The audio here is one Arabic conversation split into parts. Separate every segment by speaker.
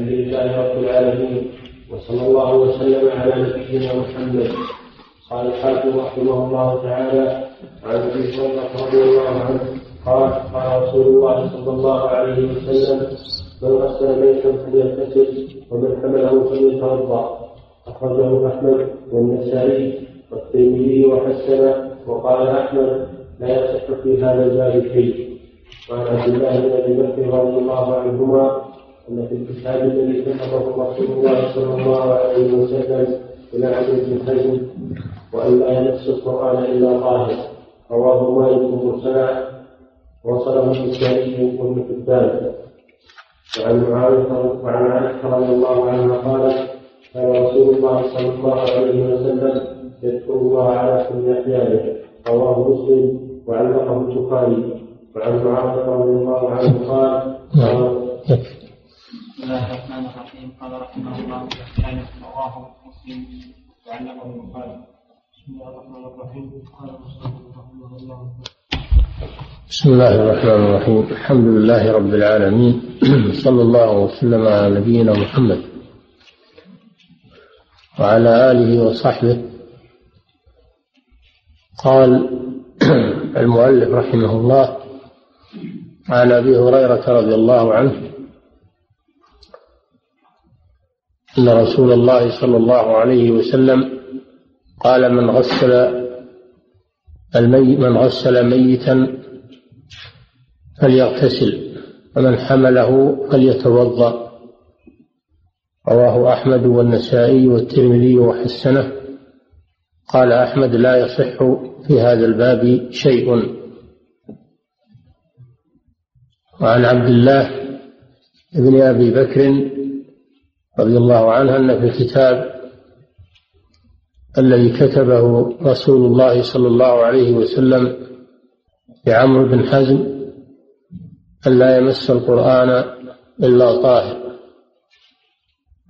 Speaker 1: الحمد لله رب العالمين وصلى الله وسلم على نبينا محمد. قال الحاكم رحمه الله تعالى عن أبي هريرة رضي الله عنه قال قال رسول الله صلى الله عليه وسلم من غسل بيتا فليغتسل ومن حمله فليتوضأ. أخرجه أحمد والنسائي والترمذي وحسنه وقال أحمد لا يصح في هذا الباب شيء. وعن عبد الله بن أبي بكر رضي الله عنهما ان في الكتاب الذي كتبه رسول الله صلى الله عليه وسلم إلى بن حزم وأن لا يمس القرآن إلا طاهر. رواه مالك مرسلا وصله النسائي وابن حبان. وعن معاوية وعن عائشة رضي الله عنها قالت كان رسول الله صلى الله عليه وسلم يذكر الله على كل أحيانه. رواه مسلم وعلقه البخاري. وعن معاوية رضي الله عنه قال
Speaker 2: بسم الله الرحمن الرحيم. قال رحمه الله تعالى رواه مسلم وعلقه البخاري. بسم الله الرحمن الرحيم. قال رحمه الله
Speaker 3: بسم الله الرحمن الرحيم. الحمد لله رب العالمين. صلى الله وسلم على نبينا محمد وعلى آله وصحبه. قال المؤلف رحمه الله عن أبي هريرة رضي الله عنه أن رسول الله صلى الله عليه وسلم قال من غسل الميت من غسل ميتا فليغتسل ومن حمله فليتوضأ. رواه أحمد والنسائي والترمذي وحسنه. قال أحمد لا يصح في هذا الباب شيء. وعن عبد الله بن أبي بكر رضي الله عنه أن في الكتاب الذي كتبه رسول الله صلى الله عليه وسلم لعمرو بن حزم ألا يمس القرآن إلا طاهر.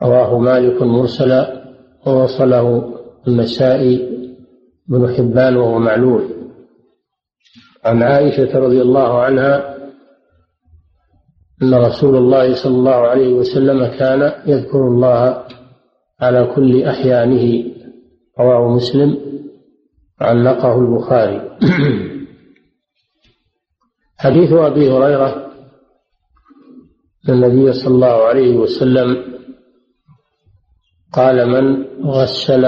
Speaker 3: رواه مالك مرسلا ووصله النسائي بن حبان وهو معلول. عن عائشة رضي الله عنها أن رسول الله صلى الله عليه وسلم كان يذكر الله على كل أحيانه رواه مسلم علقه البخاري. حديث أبي هريرة النبي صلى الله عليه وسلم قال من غسل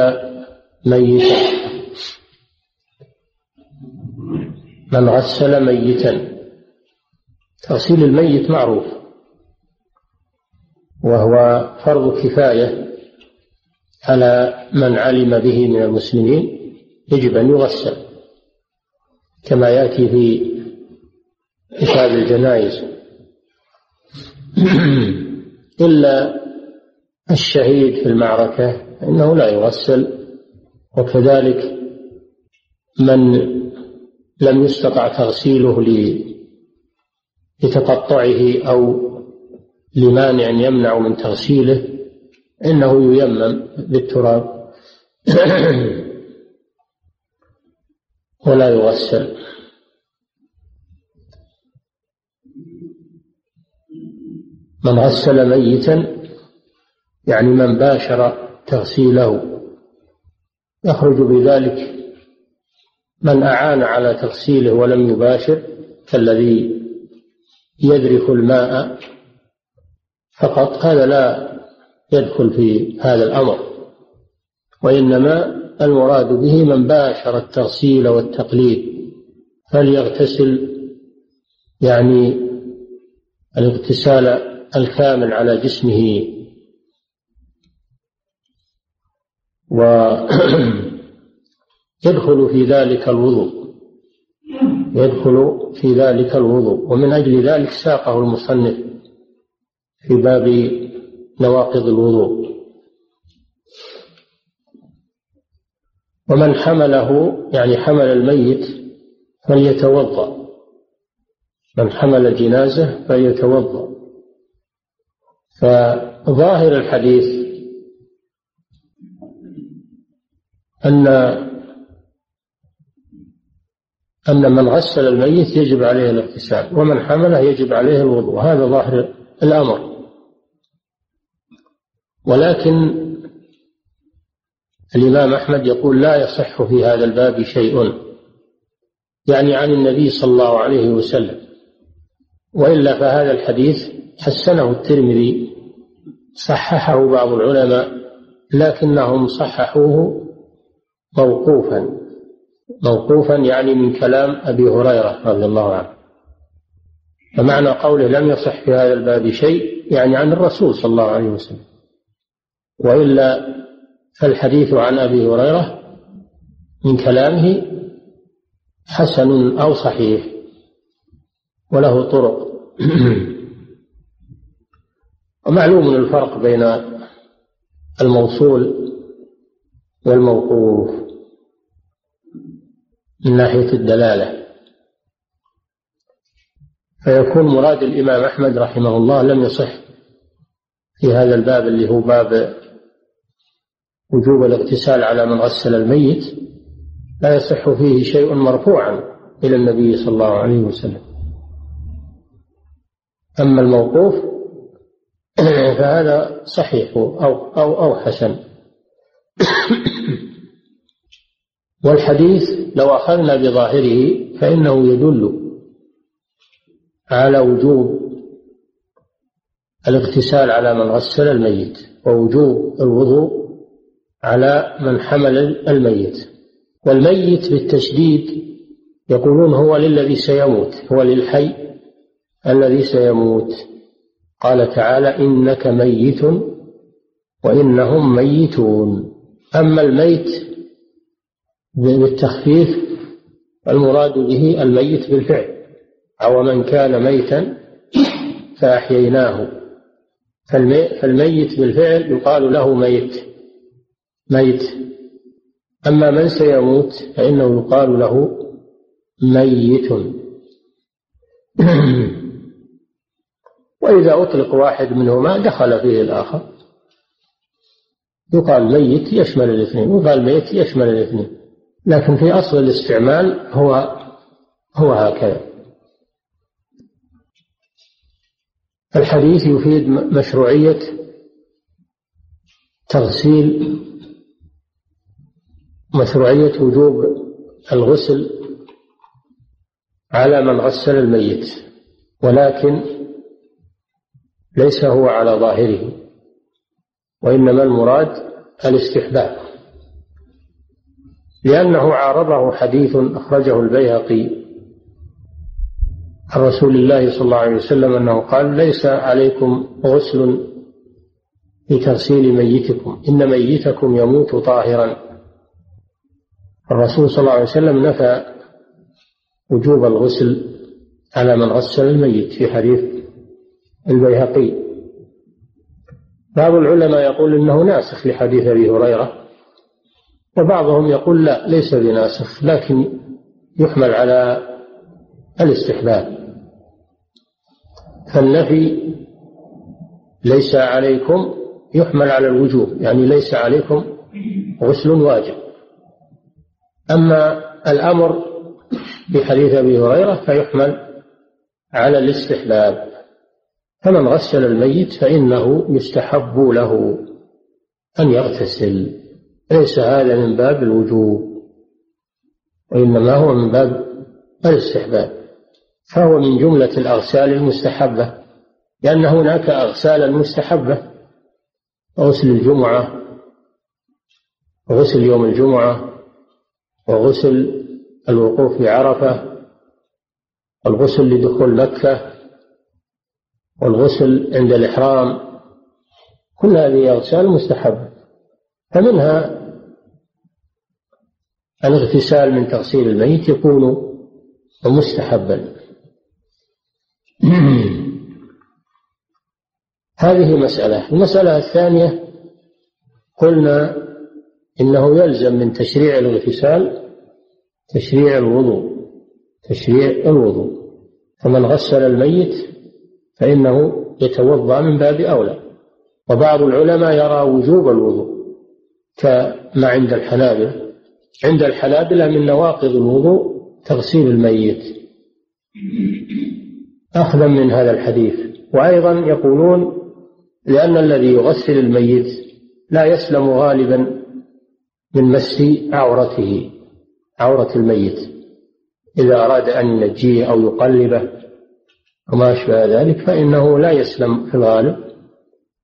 Speaker 3: ميتا من غسل ميتا تغسيل الميت معروف. وهو فرض كفاية على من علم به من المسلمين يجب أن يغسل. كما يأتي في كتاب الجنائز. إلا الشهيد في المعركة إنه لا يغسل. وكذلك من لم يستطع تغسيله لتقطعه أو لمانع يمنع من تغسيله إنه ييمم بالتراب. ولا يغسل. من غسل ميتا يعني من باشر تغسيله يخرج بذلك. من أعان على تغسيله ولم يباشر كالذي يذرف الماء فقط هذا لا يدخل في هذا الأمر. وإنما المراد به من باشر التغسيل والتقليد فليغتسل يعني الاغتسال الكامل على جسمه. ويدخل في ذلك الوضوء. يدخل في ذلك الوضوء. ومن أجل ذلك ساقه المصنف في باب نواقض الوضوء. ومن حمله يعني حمل الميت فليتوضأ. من حمل جنازة فليتوضأ. فظاهر الحديث أن أن من غسل الميت يجب عليه الاغتسال ومن حمله يجب عليه الوضوء هذا ظاهر الأمر. ولكن الإمام أحمد يقول لا يصح في هذا الباب شيء يعني عن النبي صلى الله عليه وسلم. وإلا فهذا الحديث حسنه الترمذي صححه بعض العلماء لكنهم صححوه موقوفا. موقوفا يعني من كلام أبي هريرة رضي الله عنه. فمعنى قوله لم يصح في هذا الباب شيء يعني عن الرسول صلى الله عليه وسلم. وإلا فالحديث عن أبي هريرة من كلامه حسن أو صحيح وله طرق. ومعلوم الفرق بين الموصول والموقوف. من ناحية الدلالة. فيكون مراد الإمام أحمد رحمه الله لم يصح في هذا الباب اللي هو باب وجوب الاغتسال على من غسل الميت لا يصح فيه شيء مرفوعا إلى النبي صلى الله عليه وسلم. أما الموقوف فهذا صحيح أو أو أو حسن. والحديث لو أخذنا بظاهره فإنه يدل على وجوب الاغتسال على من غسل الميت ووجوب الوضوء على من حمل الميت. والميت بالتشديد يقولون هو للذي سيموت هو للحي الذي سيموت. قال تعالى إنك ميت وإنهم ميتون. أما الميت بالتخفيف المراد به الميت بالفعل أو من كان ميتا فأحييناه. فالميت بالفعل يقال له ميت ميت. أما من سيموت فإنه يقال له ميت. وإذا أطلق واحد منهما دخل فيه الآخر. يقال ميت يشمل الاثنين وقال ميت يشمل الاثنين. لكن في أصل الاستعمال هو هو هكذا. الحديث يفيد مشروعية تغسيل مشروعية وجوب الغسل على من غسل الميت ولكن ليس هو على ظاهره وإنما المراد الاستحباب. لأنه عارضه حديث أخرجه البيهقي عن رسول الله صلى الله عليه وسلم أنه قال ليس عليكم غسل لتغسيل ميتكم إن ميتكم يموت طاهرا. الرسول صلى الله عليه وسلم نفى وجوب الغسل على من غسل الميت في حديث البيهقي. بعض العلماء يقول إنه ناسخ لحديث أبي هريرة وبعضهم يقول لا ليس بناسخ لكن يحمل على الاستحباب. فالنفي ليس عليكم يحمل على الوجوب يعني ليس عليكم غسل واجب. أما الأمر في حديث أبي هريرة فيحمل على الاستحباب. فمن غسل الميت فإنه يستحب له أن يغتسل. ليس هذا من باب الوجوب وإنما هو من باب الاستحباب فهو من جملة الأغسال المستحبة لأن هناك أغسالا مستحبة غسل الجمعة وغسل يوم الجمعة وغسل الوقوف بعرفة والغسل لدخول مكة والغسل عند الإحرام كل هذه أغسال مستحبة فمنها الاغتسال من تغسيل الميت يكون مستحبا. هذه مسألة. المسألة الثانية قلنا إنه يلزم من تشريع الاغتسال تشريع الوضوء تشريع الوضوء. فمن غسل الميت فإنه يتوضأ من باب أولى. وبعض العلماء يرى وجوب الوضوء كما عند الحنابلة. عند الحنابلة من نواقض الوضوء تغسيل الميت. أخذا من هذا الحديث. وأيضا يقولون لأن الذي يغسل الميت لا يسلم غالبا من مس عورته عورة الميت. إذا أراد أن ينجيه أو يقلبه وما أشبه ذلك فإنه لا يسلم في الغالب.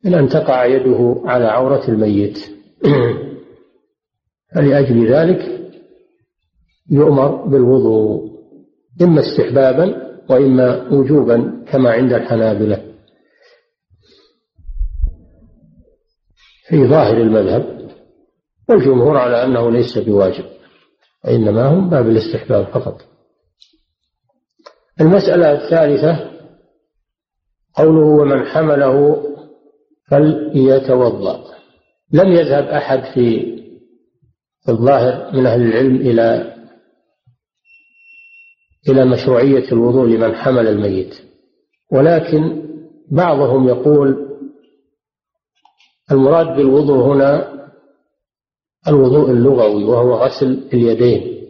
Speaker 3: من أن تقع يده على عورة الميت. فلأجل ذلك يؤمر بالوضوء إما استحبابا وإما وجوبا كما عند الحنابلة. في ظاهر المذهب والجمهور على أنه ليس بواجب وإنما هم باب الاستحباب فقط. المسألة الثالثة قوله ومن حمله فليتوضأ. لم يذهب أحد في الظاهر من أهل العلم إلى إلى مشروعية الوضوء لمن حمل الميت. ولكن بعضهم يقول المراد بالوضوء هنا الوضوء اللغوي وهو غسل اليدين.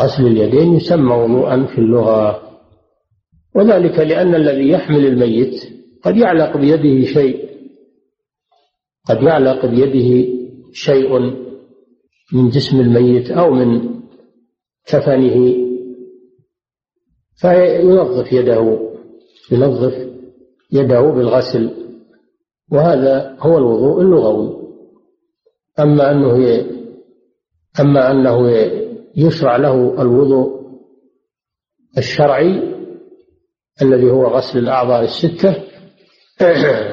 Speaker 3: غسل اليدين يسمى وضوءا في اللغة. وذلك لأن الذي يحمل الميت قد يعلق بيده شيء قد يعلق بيده شيء من جسم الميت أو من كفنه فينظف يده ينظف يده بالغسل وهذا هو الوضوء اللغوي. أما أنه أما أنه يشرع له الوضوء الشرعي الذي هو غسل الأعضاء الستة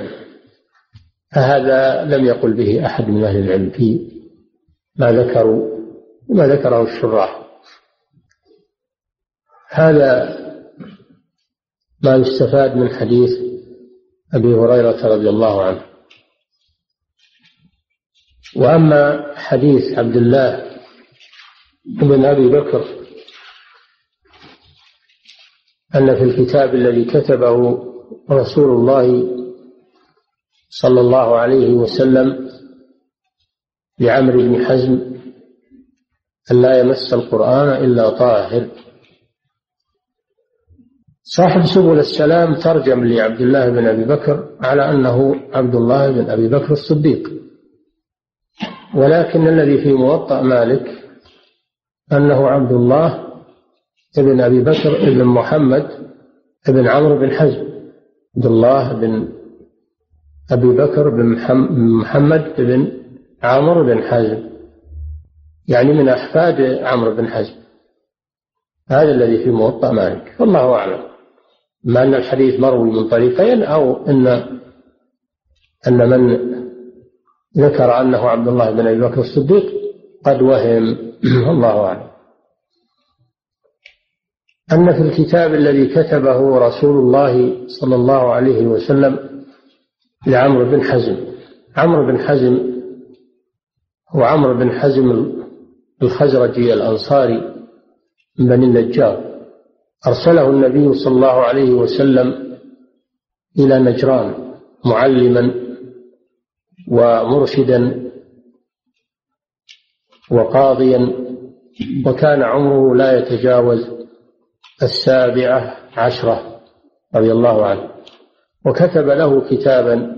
Speaker 3: فهذا لم يقل به أحد من أهل العلم في ما ذكروا ما ذكره الشراح. هذا ما يستفاد من حديث أبي هريرة رضي الله عنه. وأما حديث عبد الله بن أبي بكر أن في الكتاب الذي كتبه رسول الله صلى الله عليه وسلم لعمرو بن حزم أن لا يمس القرآن إلا طاهر. صاحب سبل السلام ترجم لعبد الله بن أبي بكر على أنه عبد الله بن أبي بكر الصديق. ولكن الذي في موطأ مالك أنه عبد الله بن أبي بكر بن محمد بن عمرو بن حزم. عبد الله بن أبي بكر بن محمد بن عمرو بن حزم. يعني من أحفاد عمرو بن حزم. هذا الذي في موطأ مالك. والله أعلم. ما أن الحديث مروي من طريقين أو أن أن من ذكر أنه عبد الله بن أبي بكر الصديق قد وهم. الله أعلم. أن في الكتاب الذي كتبه رسول الله صلى الله عليه وسلم لعمرو بن حزم. عمرو بن حزم هو عمرو بن حزم الخزرجي الأنصاري من بني النجار. أرسله النبي صلى الله عليه وسلم إلى نجران معلما ومرشدا وقاضيا وكان عمره لا يتجاوز السابعة عشرة رضي الله عنه. وكتب له كتابا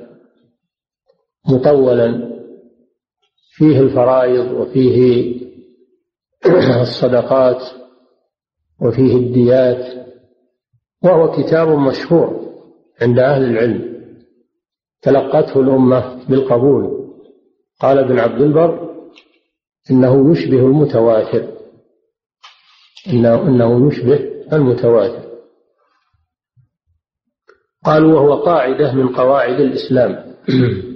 Speaker 3: مطولا فيه الفرائض وفيه الصدقات وفيه الديات وهو كتاب مشهور عند أهل العلم. تلقته الأمة بالقبول. قال ابن عبد البر إنه يشبه المتواتر. إنه, إنه يشبه المتواتر. قالوا وهو قاعدة من قواعد الإسلام.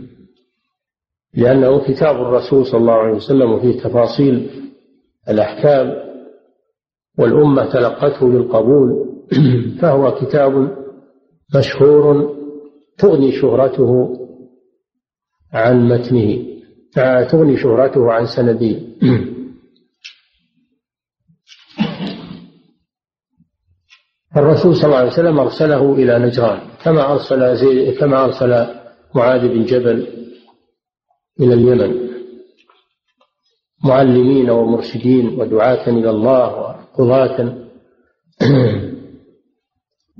Speaker 3: لأنه كتاب الرسول صلى الله عليه وسلم وفيه تفاصيل الأحكام والأمة تلقته بالقبول فهو كتاب مشهور تغني شهرته عن متنه تغني شهرته عن سنده. الرسول صلى الله عليه وسلم أرسله إلى نجران كما أرسل زيد كما أرسل معاذ بن جبل إلى اليمن. معلمين ومرشدين ودعاة إلى الله وقضاة.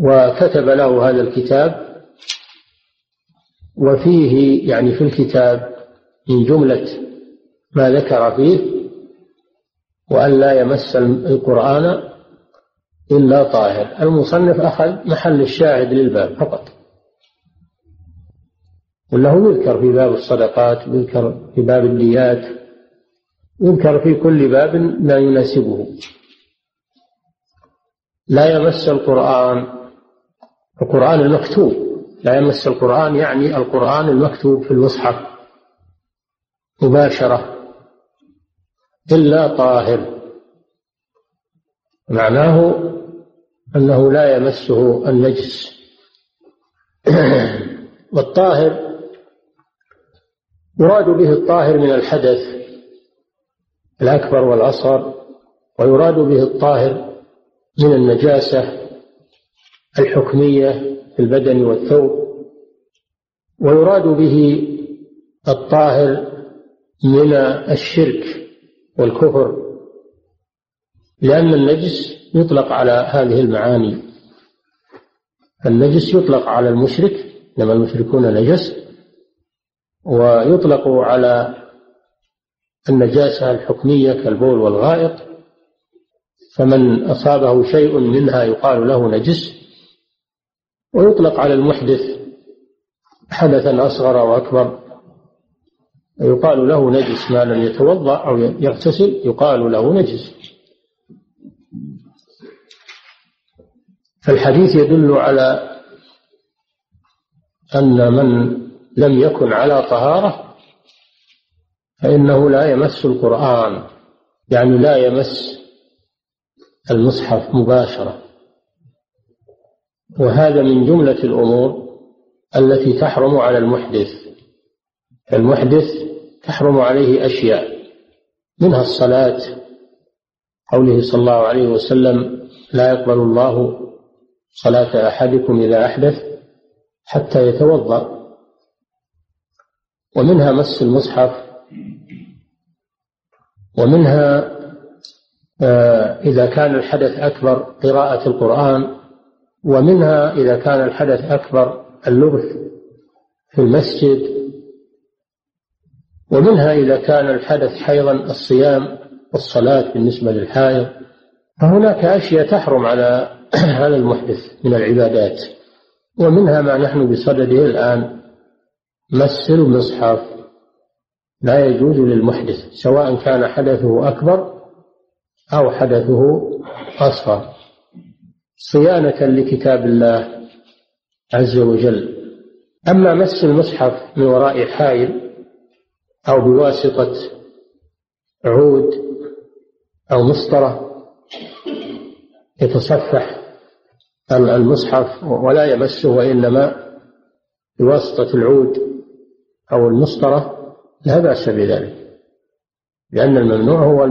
Speaker 3: وكتب له هذا الكتاب. وفيه يعني في الكتاب من جملة ما ذكر فيه. وأن لا يمس القرآن إلا طاهر. المصنف أخذ محل الشاهد للباب فقط. وله يذكر في باب الصدقات يذكر في باب الديات يذكر في كل باب ما يناسبه. لا يمس القرآن القرآن المكتوب. لا يمس القرآن يعني القرآن المكتوب في المصحف مباشرة إلا طاهر. معناه أنه لا يمسه النجس. والطاهر يراد به الطاهر من الحدث الأكبر والأصغر ويراد به الطاهر من النجاسة الحكمية في البدن والثوب ويراد به الطاهر من الشرك والكفر لأن النجس يطلق على هذه المعاني. النجس يطلق على المشرك إنما المشركون نجس. ويطلق على النجاسة الحكمية كالبول والغائط فمن أصابه شيء منها يقال له نجس ويطلق على المحدث حدثا أصغر أو أكبر يقال له نجس ما لم يتوضأ أو يغتسل يقال له نجس. فالحديث يدل على أن من لم يكن على طهارة فإنه لا يمس القرآن. يعني لا يمس المصحف مباشرة. وهذا من جملة الأمور التي تحرم على المحدث. المحدث تحرم عليه أشياء منها الصلاة. قوله صلى الله عليه وسلم لا يقبل الله صلاة أحدكم إذا أحدث حتى يتوضأ ومنها مس المصحف ومنها آه، إذا كان الحدث أكبر قراءة القرآن ومنها إذا كان الحدث أكبر اللبث في المسجد ومنها إذا كان الحدث حيضا الصيام والصلاة بالنسبة للحائض فهناك أشياء تحرم على على المحدث من العبادات. ومنها ما نحن بصدده الآن مس المصحف لا يجوز للمحدث سواء كان حدثه أكبر أو حدثه أصغر. صيانة لكتاب الله عز وجل. أما مس المصحف من وراء حائل أو بواسطة عود أو مسطرة يتصفح المصحف ولا يمسه وإنما بواسطة العود. أو المسطرة لا بأس بذلك لأن الممنوع هو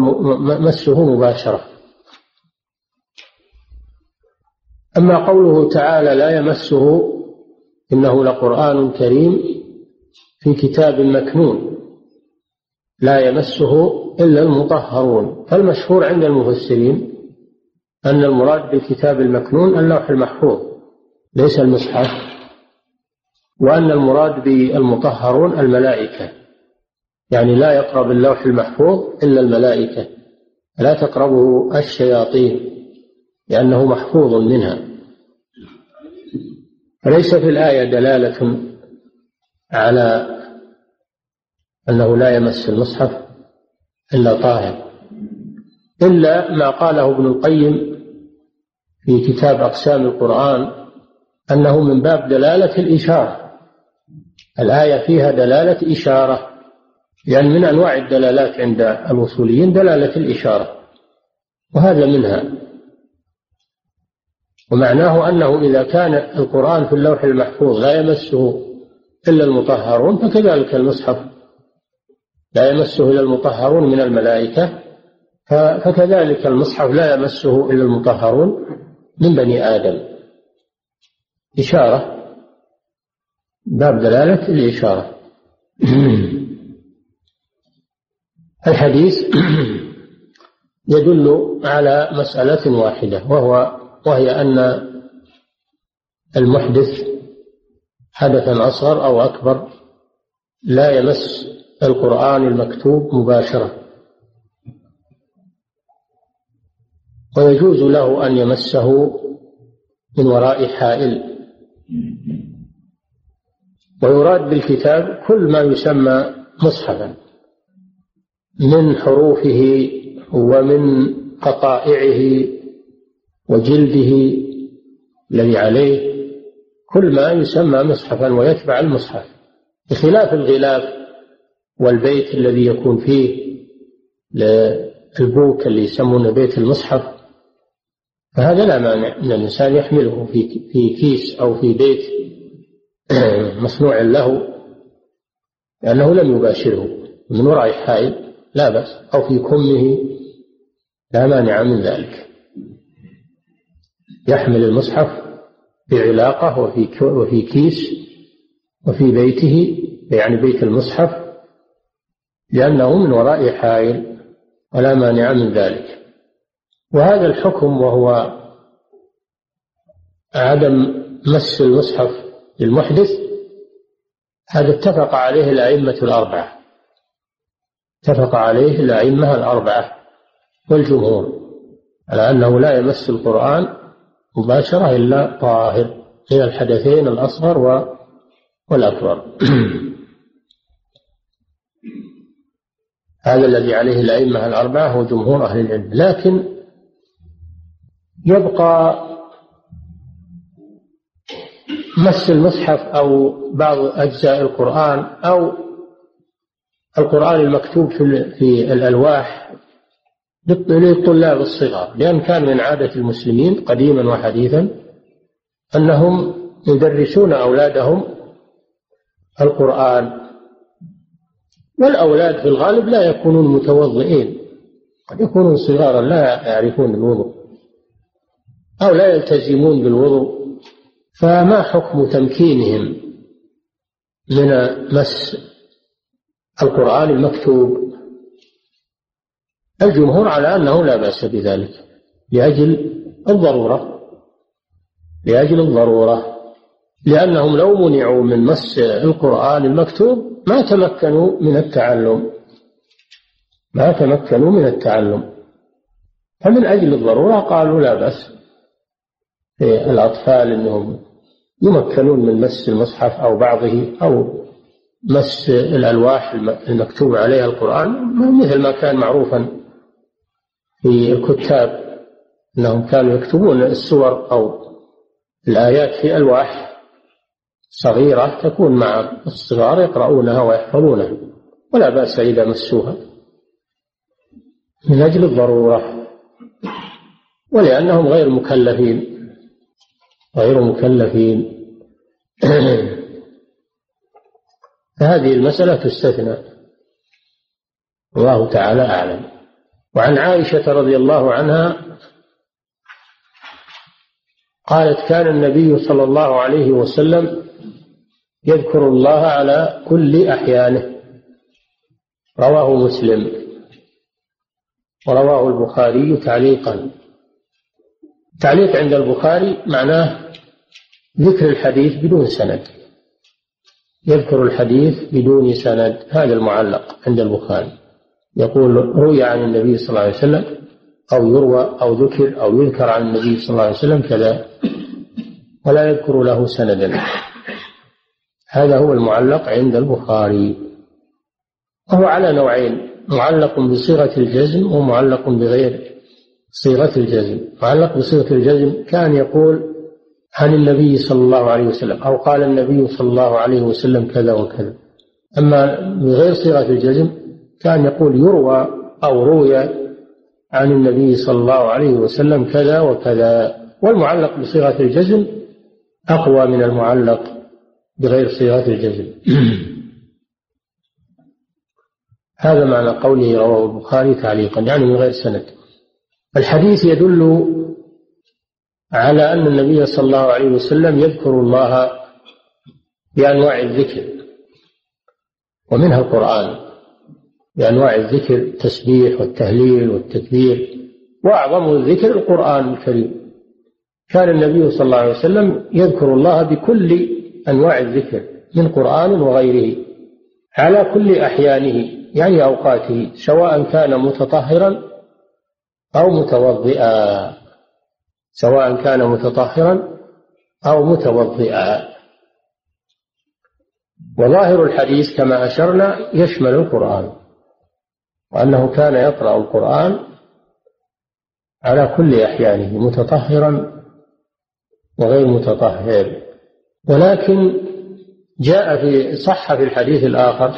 Speaker 3: مسه مباشرة. أما قوله تعالى لا يمسه إنه لقرآن كريم في كتاب مكنون لا يمسه إلا المطهرون. فالمشهور عند المفسرين أن المراد بالكتاب المكنون اللوح المحفوظ ليس المصحف. وأن المراد بالمطهرون الملائكة. يعني لا يقرب اللوح المحفوظ إلا الملائكة. لا تقربه الشياطين لأنه محفوظ منها. فليس في الآية دلالة على أنه لا يمس المصحف إلا طاهر. إلا ما قاله ابن القيم في كتاب أقسام القرآن أنه من باب دلالة الإشارة. الآية فيها دلالة إشارة يعني من أنواع الدلالات عند الوصوليين دلالة الإشارة وهذا منها. ومعناه أنه إذا كان القرآن في اللوح المحفوظ لا يمسه إلا المطهرون فكذلك المصحف لا يمسه إلا المطهرون من الملائكة فكذلك المصحف لا يمسه إلا المطهرون من بني آدم. إشارة. باب دلالة الإشارة. الحديث يدل على مسألة واحدة وهو وهي أن المحدث حدثا أصغر أو أكبر لا يمس القرآن المكتوب مباشرة. ويجوز له أن يمسه من وراء حائل. ويراد بالكتاب كل ما يسمى مصحفا من حروفه ومن قطائعه وجلده الذي عليه كل ما يسمى مصحفا ويتبع المصحف بخلاف الغلاف والبيت الذي يكون فيه البوك اللي يسمونه بيت المصحف فهذا لا مانع ان الإنسان يحمله في في كيس أو في بيت مصنوع له لأنه لم يباشره. من وراء حائل لا بأس. أو في كمه لا مانع من ذلك. يحمل المصحف في علاقة وفي وفي كيس وفي بيته يعني بيت المصحف لأنه من وراء حائل ولا مانع من ذلك. وهذا الحكم وهو عدم مس المصحف للمحدث هذا اتفق عليه الأئمة الأربعة. اتفق عليه الأئمة الأربعة والجمهور على أنه لا يمس القرآن مباشرة إلا طاهر من الحدثين الأصغر والأكبر. هذا الذي عليه الأئمة الأربعة هو جمهور أهل العلم لكن يبقى مس المصحف أو بعض أجزاء القرآن أو القرآن المكتوب في في الألواح للطلاب الصغار لأن كان من عادة المسلمين قديما وحديثا أنهم يدرسون أولادهم القرآن. والأولاد في الغالب لا يكونون متوضئين قد يكونون صغارا لا يعرفون الوضوء أو لا يلتزمون بالوضوء. فما حكم تمكينهم من مس القرآن المكتوب؟ الجمهور على أنه لا بأس بذلك لأجل الضرورة لأجل الضرورة لأنهم لو منعوا من مس القرآن المكتوب ما تمكنوا من التعلم ما تمكنوا من التعلم. فمن أجل الضرورة قالوا لا بأس. الأطفال أنهم يمكنون من مس المصحف أو بعضه أو مس الألواح المكتوب عليها القرآن مثل ما كان معروفا في الكتاب أنهم كانوا يكتبون السور أو الآيات في ألواح صغيرة تكون مع الصغار يقرؤونها ويحفظونها ولا بأس إذا مسوها من أجل الضرورة ولأنهم غير مكلفين. غير مكلفين. فهذه المسألة تستثنى. الله تعالى أعلم. وعن عائشة رضي الله عنها قالت كان النبي صلى الله عليه وسلم يذكر الله على كل أحيانه. رواه مسلم. ورواه البخاري تعليقا. تعليق عند البخاري معناه ذكر الحديث بدون سند. يذكر الحديث بدون سند هذا المعلق عند البخاري. يقول روي عن النبي صلى الله عليه وسلم أو يروى أو ذكر أو يذكر عن النبي صلى الله عليه وسلم كذا ولا يذكر له سندا. هذا هو المعلق عند البخاري. وهو على نوعين معلق بصيغة الجزم ومعلق بغير صيغة الجزم معلق بصيغة الجزم كان يقول عن النبي صلى الله عليه وسلم أو قال النبي صلى الله عليه وسلم كذا وكذا. أما بغير صيغة الجزم كان يقول يروى أو روي عن النبي صلى الله عليه وسلم كذا وكذا. والمعلق بصيغة الجزم أقوى من المعلق بغير صيغة الجزم. هذا معنى قوله رواه البخاري تعليقا يعني من غير سند. الحديث يدل على أن النبي صلى الله عليه وسلم يذكر الله بأنواع الذكر ومنها القرآن بأنواع الذكر التسبيح والتهليل والتكبير وأعظم الذكر القرآن الكريم. كان النبي صلى الله عليه وسلم يذكر الله بكل أنواع الذكر من قرآن وغيره على كل أحيانه يعني أوقاته سواء كان متطهرا أو متوضئا. سواء كان متطهرا أو متوضئا. وظاهر الحديث كما أشرنا يشمل القرآن وأنه كان يقرأ القرآن على كل أحيانه متطهرا وغير متطهر. ولكن جاء في صح في الحديث الآخر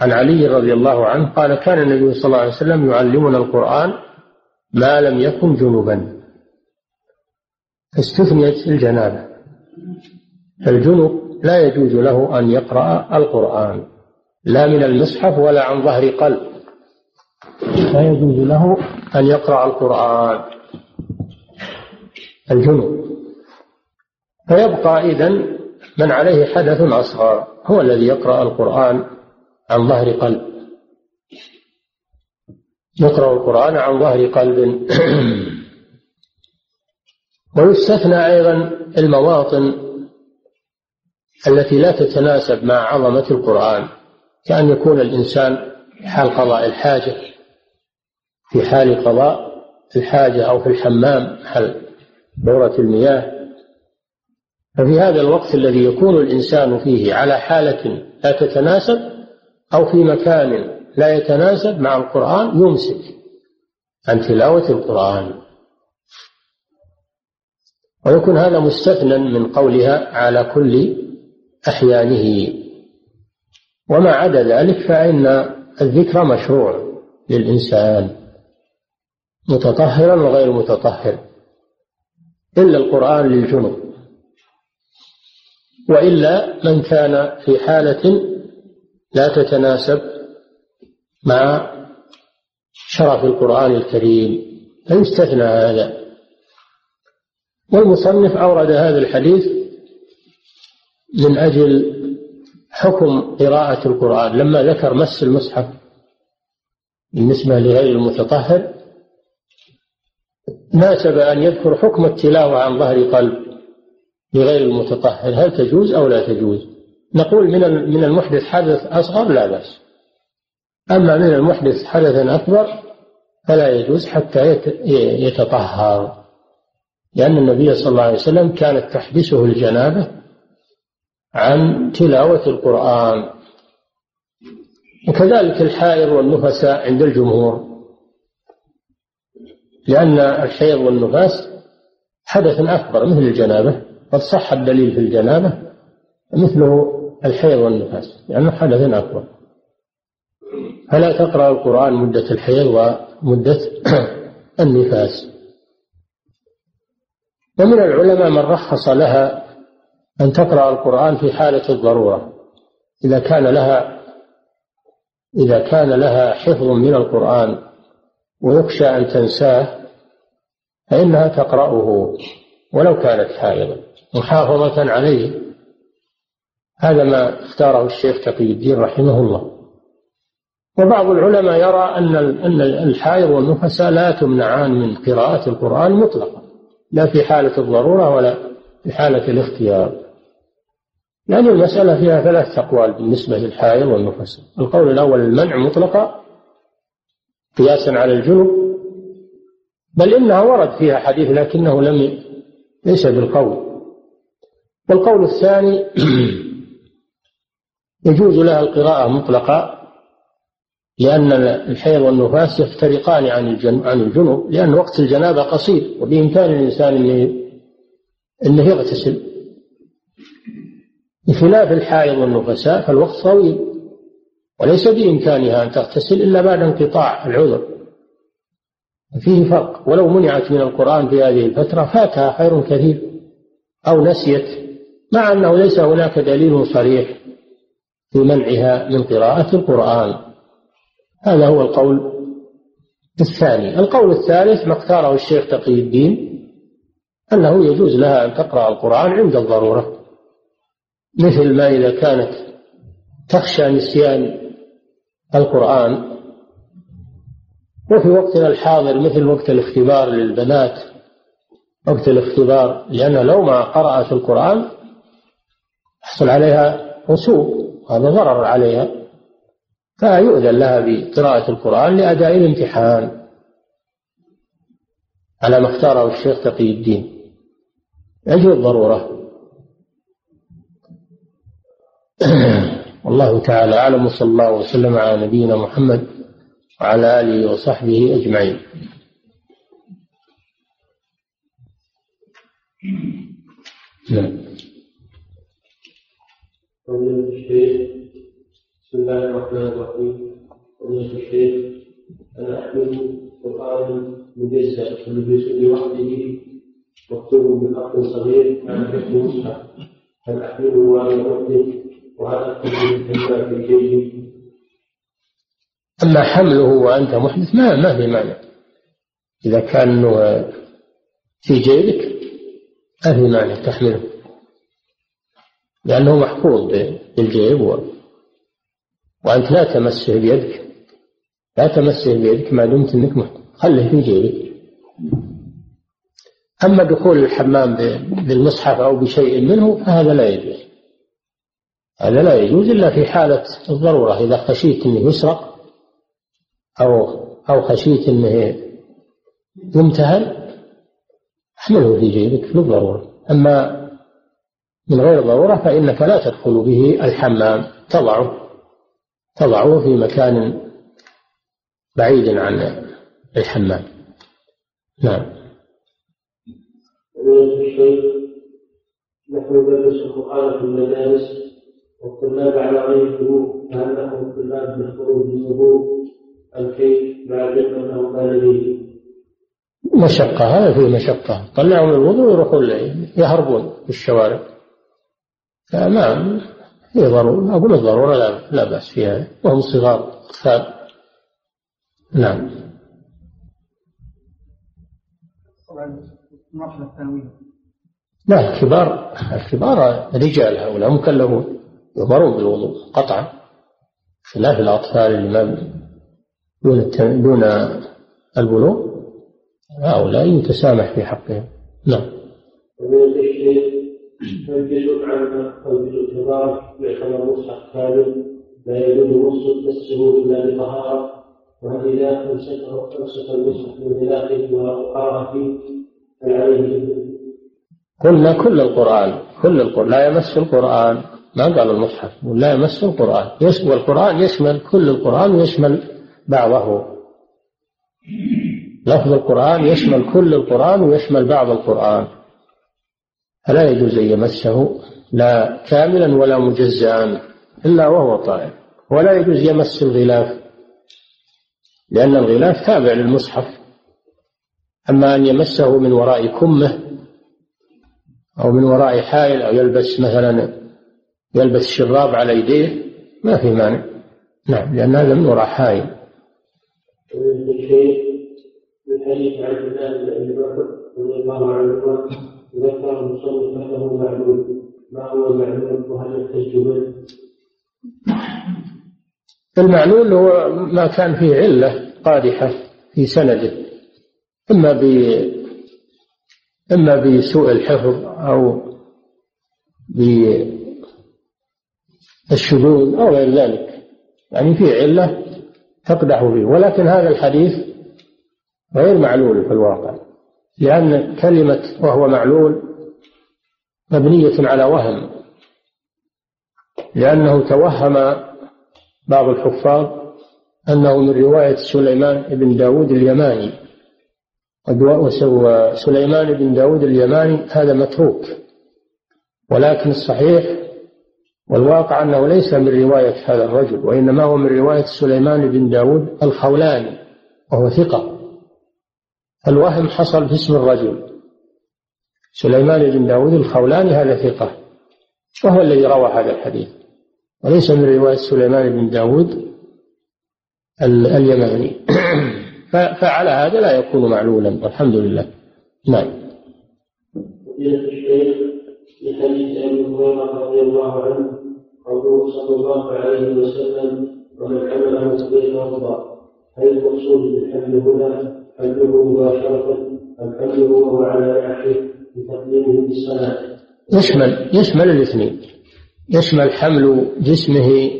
Speaker 3: عن علي رضي الله عنه قال كان النبي صلى الله عليه وسلم يعلمنا القرآن ما لم يكن جنبا. استثنيت الجنابة. فالجنب لا يجوز له أن يقرأ القرآن لا من المصحف ولا عن ظهر قلب. لا يجوز له أن يقرأ القرآن. الجنب. فيبقى إذن من عليه حدث أصغر هو الذي يقرأ القرآن عن ظهر قلب. يقرأ القرآن عن ظهر قلب. ويستثنى أيضا المواطن التي لا تتناسب مع عظمة القرآن كأن يكون الإنسان حال قضاء الحاجة في حال قضاء الحاجة أو في الحمام حال دورة المياه. ففي هذا الوقت الذي يكون الإنسان فيه على حالة لا تتناسب أو في مكان لا يتناسب مع القرآن يمسك عن تلاوة القرآن. ويكون هذا مستثنى من قولها على كل أحيانه. وما عدا ذلك فإن الذكر مشروع للإنسان متطهرا وغير متطهر إلا القرآن للجنب وإلا من كان في حالة لا تتناسب مع شرف القرآن الكريم. فيستثنى هذا. والمصنف أورد هذا الحديث من أجل حكم قراءة القرآن. لما ذكر مس المصحف بالنسبة لغير المتطهر ناسب أن يذكر حكم التلاوة عن ظهر قلب لغير المتطهر. هل تجوز أو لا تجوز؟ نقول من من المحدث حدث أصغر لا بأس. أما من المحدث حدثا أكبر فلا يجوز حتى يتطهر. لأن النبي صلى الله عليه وسلم كانت تحبسه الجنابة عن تلاوة القرآن. وكذلك الحائر والنفساء عند الجمهور لأن الحيض والنفاس حدث أكبر مثل الجنابة قد صح الدليل في الجنابة مثله الحيض والنفاس لأنه حدث أكبر. فلا تقرأ القرآن مدة الحيض ومدة النفاس. ومن العلماء من رخص لها أن تقرأ القرآن في حالة الضرورة إذا كان لها إذا كان لها حفظ من القرآن ويخشى أن تنساه فإنها تقرأه ولو كانت حائضا محافظة عليه. هذا ما اختاره الشيخ تقي الدين رحمه الله. وبعض العلماء يرى أن أن الحائض والنفساء لا تمنعان من قراءة القرآن مطلقا. لا في حالة الضرورة ولا في حالة الاختيار. لأن المسألة فيها ثلاث أقوال بالنسبة للحائض والنفساء القول الأول المنع مطلقا قياسا على الجنوب بل إنها ورد فيها حديث لكنه لم ليس بالقول. والقول الثاني يجوز لها القراءة مطلقا لأن الحيض والنفاس يفترقان عن عن الجنوب لأن وقت الجنابة قصير وبإمكان الإنسان أنه أنه يغتسل. بخلاف الحائض والنفساء فالوقت طويل وليس بإمكانها أن تغتسل إلا بعد انقطاع العذر. فيه فرق. ولو منعت من القرآن في هذه الفترة فاتها خير كثير أو نسيت مع أنه ليس هناك دليل صريح في منعها من قراءة القرآن. هذا هو القول الثاني. القول الثالث ما اختاره الشيخ تقي الدين أنه يجوز لها أن تقرأ القرآن عند الضرورة مثل ما إذا كانت تخشى نسيان القرآن وفي وقتنا الحاضر مثل وقت الاختبار للبنات وقت الاختبار لأن لو ما قرأت القرآن يحصل عليها رسوب هذا ضرر عليها. فيؤذن لها بقراءة القرآن لأداء الامتحان. على ما اختاره الشيخ تقي الدين. أجل الضرورة. والله تعالى أعلم وصلى الله وسلم على نبينا محمد وعلى آله وصحبه أجمعين.
Speaker 1: نعم. بسم الله الرحمن الرحيم. فضيلة الشيخ. أنا أحمل قرآنا مجزأ لوحده. مكتوب بخط صغير. على حكم مصحف هل أحمله وأنا أحدث وهل أكتب بالكلمات في
Speaker 3: أما حمله وأنت محدث ما ما في مانع. إذا كان في جيبك ما في مانع تحمله. لأنه محفوظ بالجيب. وأنت لا تمسه بيدك. لا تمسه بيدك ما دمت أنك محفوظ خله في جيبك. أما دخول الحمام بالمصحف أو بشيء منه فهذا لا يجوز. هذا لا يجوز إلا في حالة الضرورة. إذا خشيت أنه يسرق أو أو خشيت أنه يمتهن احمله في جيبك للضرورة أما من غير ضرورة فإنك لا تدخل به الحمام. تضعه. تضعه في مكان بعيد عن الحمام نعم.
Speaker 1: نحن ندرس القرآن في المدارس والطلاب على غير القلوب فهل لهم طلاب بالخروج بالوضوء أم كيف؟ مع العلم أنه كان به
Speaker 3: مشقة هذا فيه مشقة. طلعوا من الوضوء ويروحون يهربون في الشوارع. فما هي ضرورة أقول الضرورة لا, لا بأس فيها. وهم صغار أطفال. نعم. لا الكبار الكبار رجال هؤلاء مكلفون يؤمرون بالوضوء قطعا. خلاف الأطفال اللي دون دون البلوغ هؤلاء يتسامح في حقهم. نعم.
Speaker 1: الجزء الكبار يعتبر مصحف كامل لا نص إلا بطهارة؟ وهل إذا امسك المصحف من فيه؟ فعليه
Speaker 3: قلنا كل القرآن كل القرآن. لا يمس القرآن. ما قال المصحف. لا يمس القرآن. والقرآن يشمل كل القرآن ويشمل بعضه. لفظ القرآن يشمل كل القرآن ويشمل بعض القرآن. فلا يجوز أن يمسه لا كاملا ولا مجزئا إلا وهو طائر ولا يجوز يمس الغلاف لأن الغلاف تابع للمصحف. أما أن يمسه من وراء كمه أو من وراء حائل أو يلبس مثلا يلبس شراب على يديه ما في مانع. نعم لأن هذا من وراء حائل. حديث عبد الله رضي الله عنهما ذكر المصنف له معلول ما هو المعلول وهل يحتج؟ المعلول هو ما كان فيه علة قادحة في سنده. إما ب إما بسوء الحفظ أو بالشذوذ أو غير ذلك. يعني في علة تقدح فيه. ولكن هذا الحديث غير معلول في الواقع. لأن كلمة وهو معلول مبنية على وهم لأنه توهم بعض الحفاظ أنه من رواية سليمان بن داود اليماني. وسليمان بن داود اليماني هذا متروك ولكن الصحيح والواقع أنه ليس من رواية هذا الرجل وإنما هو من رواية سليمان بن داود الخولاني وهو ثقة. الوهم حصل في اسم الرجل. سليمان بن داود الخولاني هذا ثقة وهو الذي روى هذا الحديث. وليس من رواية سليمان بن داود اليماني. فعلى هذا لا يكون معلولا والحمد لله. نعم.
Speaker 1: في حديث أبي هريرة رضي الله عنه قوله صلى الله عليه وسلم ومن حمله هل المقصود هنا مباشرة أم وهو على بالصلاة
Speaker 3: يشمل يشمل الاثنين. يشمل حمل جسمه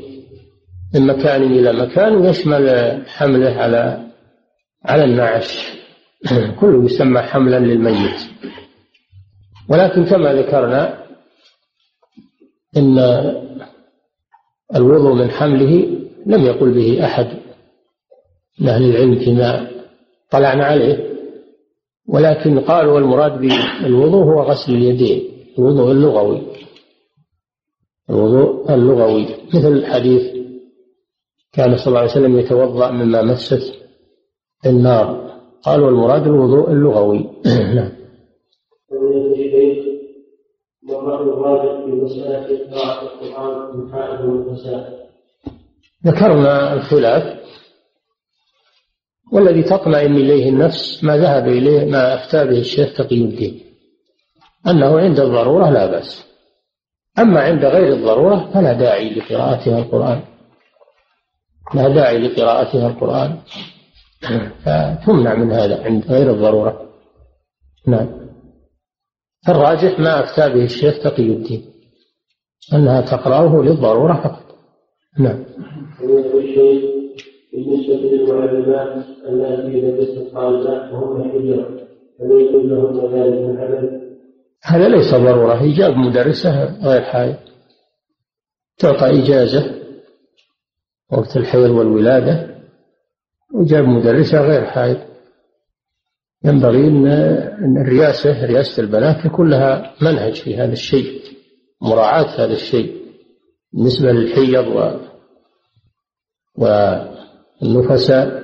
Speaker 3: من مكان إلى مكان ويشمل حمله على على النعش كله يسمى حملا للميت. ولكن كما ذكرنا إن الوضوء من حمله لم يقل به أحد. من أهل العلم فيما طلعنا عليه. ولكن قالوا المراد بالوضوء هو غسل اليدين الوضوء اللغوي. الوضوء اللغوي. مثل الحديث كان صلى الله عليه وسلم يتوضأ مما مست النار. قالوا المراد الوضوء اللغوي. نعم. الراجح في مسألة قراءة القرآن من حائض والنساء ذكرنا الخلاف والذي تطمئن إليه النفس ما ذهب إليه ما أفتى به الشيخ تقي الدين. أنه عند الضرورة لا بأس. أما عند غير الضرورة فلا داعي لقراءتها القرآن. لا داعي لقراءتها القرآن. فتمنع من هذا عند غير الضرورة. نعم. الراجح ما أفتى به الشيخ تقي الدين. أنها تقرأه للضرورة فقط. نعم. بالنسبة للمعلمات التي لبست الطالبات وهم حجر هل يجوز لهن ذلك العمل؟ هذا ليس ضرورة. إيجاب مدرسة غير حائل تعطى إجازة وقت الحيض والولادة وجاب مدرسة غير حائل ينبغي أن الرئاسة رئاسة البنات يكون لها منهج في هذا الشيء مراعاة هذا الشيء بالنسبة للحيض و والنفساء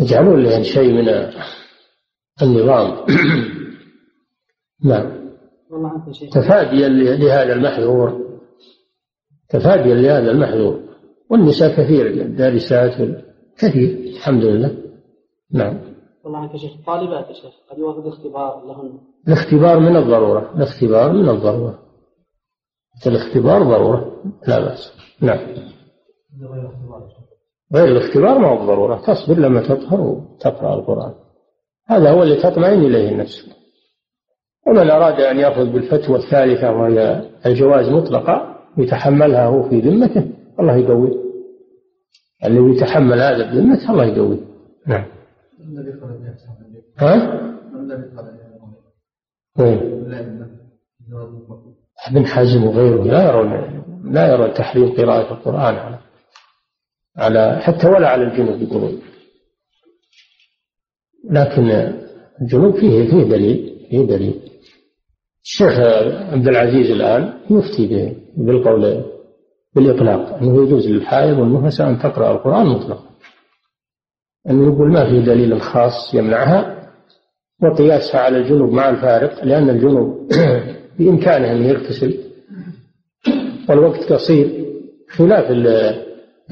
Speaker 3: يجعلون لهم شيء من النظام. نعم. تفاديا لهذا المحذور تفاديا لهذا المحذور والنساء كثير الدارسات كثير الحمد لله. نعم.
Speaker 2: والله عنك شيخ طالبات يا شيخ قد يوافق اختبار لهن
Speaker 3: الاختبار من الضرورة. الاختبار من الضرورة. الإختبار ضرورة لا بأس. نعم. غير الاختبار ما هو ضرورة تصبر لما تطهر وتقرأ القرآن. هذا هو اللي تطمئن إليه النفس. ومن أراد أن يأخذ بالفتوى الثالثة وهي الجواز مطلقا يتحملها هو في ذمته الله يقويه اللي يتحمل هذا بذمته الله يقويه نعم. ها؟ ابن حزم وغيره لا يرون لا يرون تحريم قراءة القرآن. على على حتى ولا على الجنوب يقولون. لكن الجنوب فيه فيه دليل فيه دليل. الشيخ عبد العزيز الآن يفتي بالقول بالإطلاق أنه يجوز للحائض والنفساء أن تقرأ القرآن مطلقا. أنه يقول ما في دليل خاص يمنعها وقياسها على الجنوب مع الفارق لأن الجنوب بإمكانه أن يغتسل والوقت قصير خلاف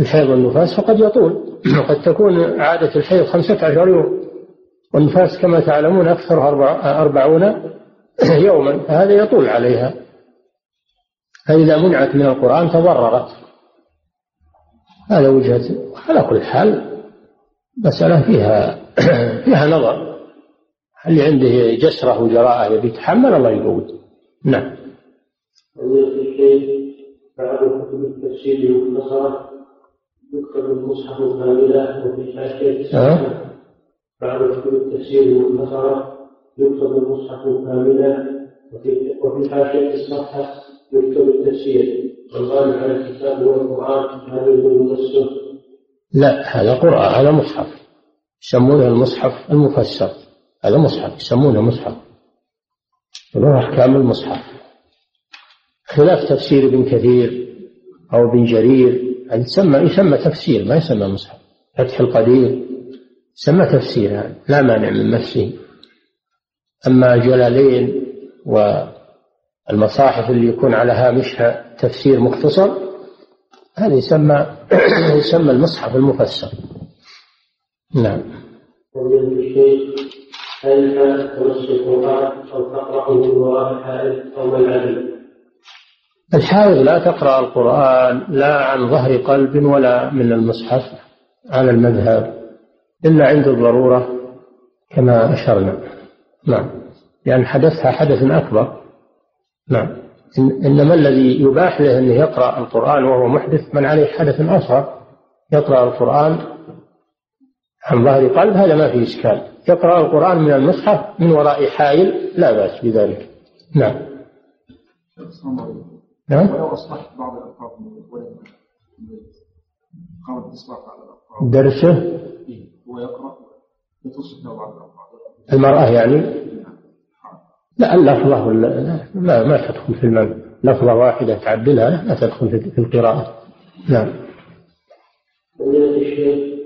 Speaker 3: الحيض والنفاس فقد يطول. وقد تكون عادة الحيض خمسة عشر يوم والنفاس كما تعلمون أكثرها أربعون يوما فهذا يطول عليها. فإذا منعت من القرآن تضررت. هذا وجهة على كل حال مسألة فيها فيها نظر. اللي عنده جسرة وجراءة يبي يتحمل؟ الله يقوي نعم. بعض كتب التفسير المختصرة يكتب المصحف كاملة وفي حاشية بعض كتب التفسير المختصرة يكتب المصحف كاملة وفي حاشية الصفحة يكتب التفسير. والغالب على الكتاب هو القرآن هذا المفسر. لا هذا قرآن هذا مصحف. يسمونه المصحف المفسر. هذا مصحف يسمونه مصحف. له أحكام المصحف. خلاف تفسير ابن كثير أو ابن جرير. هذا يسمى يسمى تفسير ما يسمى مصحف. فتح القدير يسمى تفسير هذا لا مانع من نفسه أما جلالين والمصاحف اللي يكون على هامشها تفسير مختصر هذا يسمى يسمى المصحف المفسر. نعم. هل تمس القرآن أو تقرأه وراء الحائض أو العدل الحائض لا تقرأ القرآن لا عن ظهر قلب ولا من المصحف على المذهب إلا عند الضرورة كما أشرنا. نعم. لأن حدثها حدث أكبر. نعم. إن إنما الذي يباح له أنه يقرأ القرآن وهو محدث من عليه حدث أصغر يقرأ القرآن عن ظهر قلب هذا ما فيه إشكال. يقرأ القرآن من المصحف من وراء حائل لا بأس بذلك. نعم.
Speaker 2: نعم. ولو أصلحت بعض الألفاظ قامت بإصلاح بعض الألفاظ
Speaker 3: درسه
Speaker 2: هو يقرأ بعض الألفاظ
Speaker 3: المرأة يعني؟ لا اللفظة ولا ما ما تدخل في المنع لفظة واحدة تعدلها لا تدخل في القراءة. نعم.
Speaker 1: فضيلة الشيخ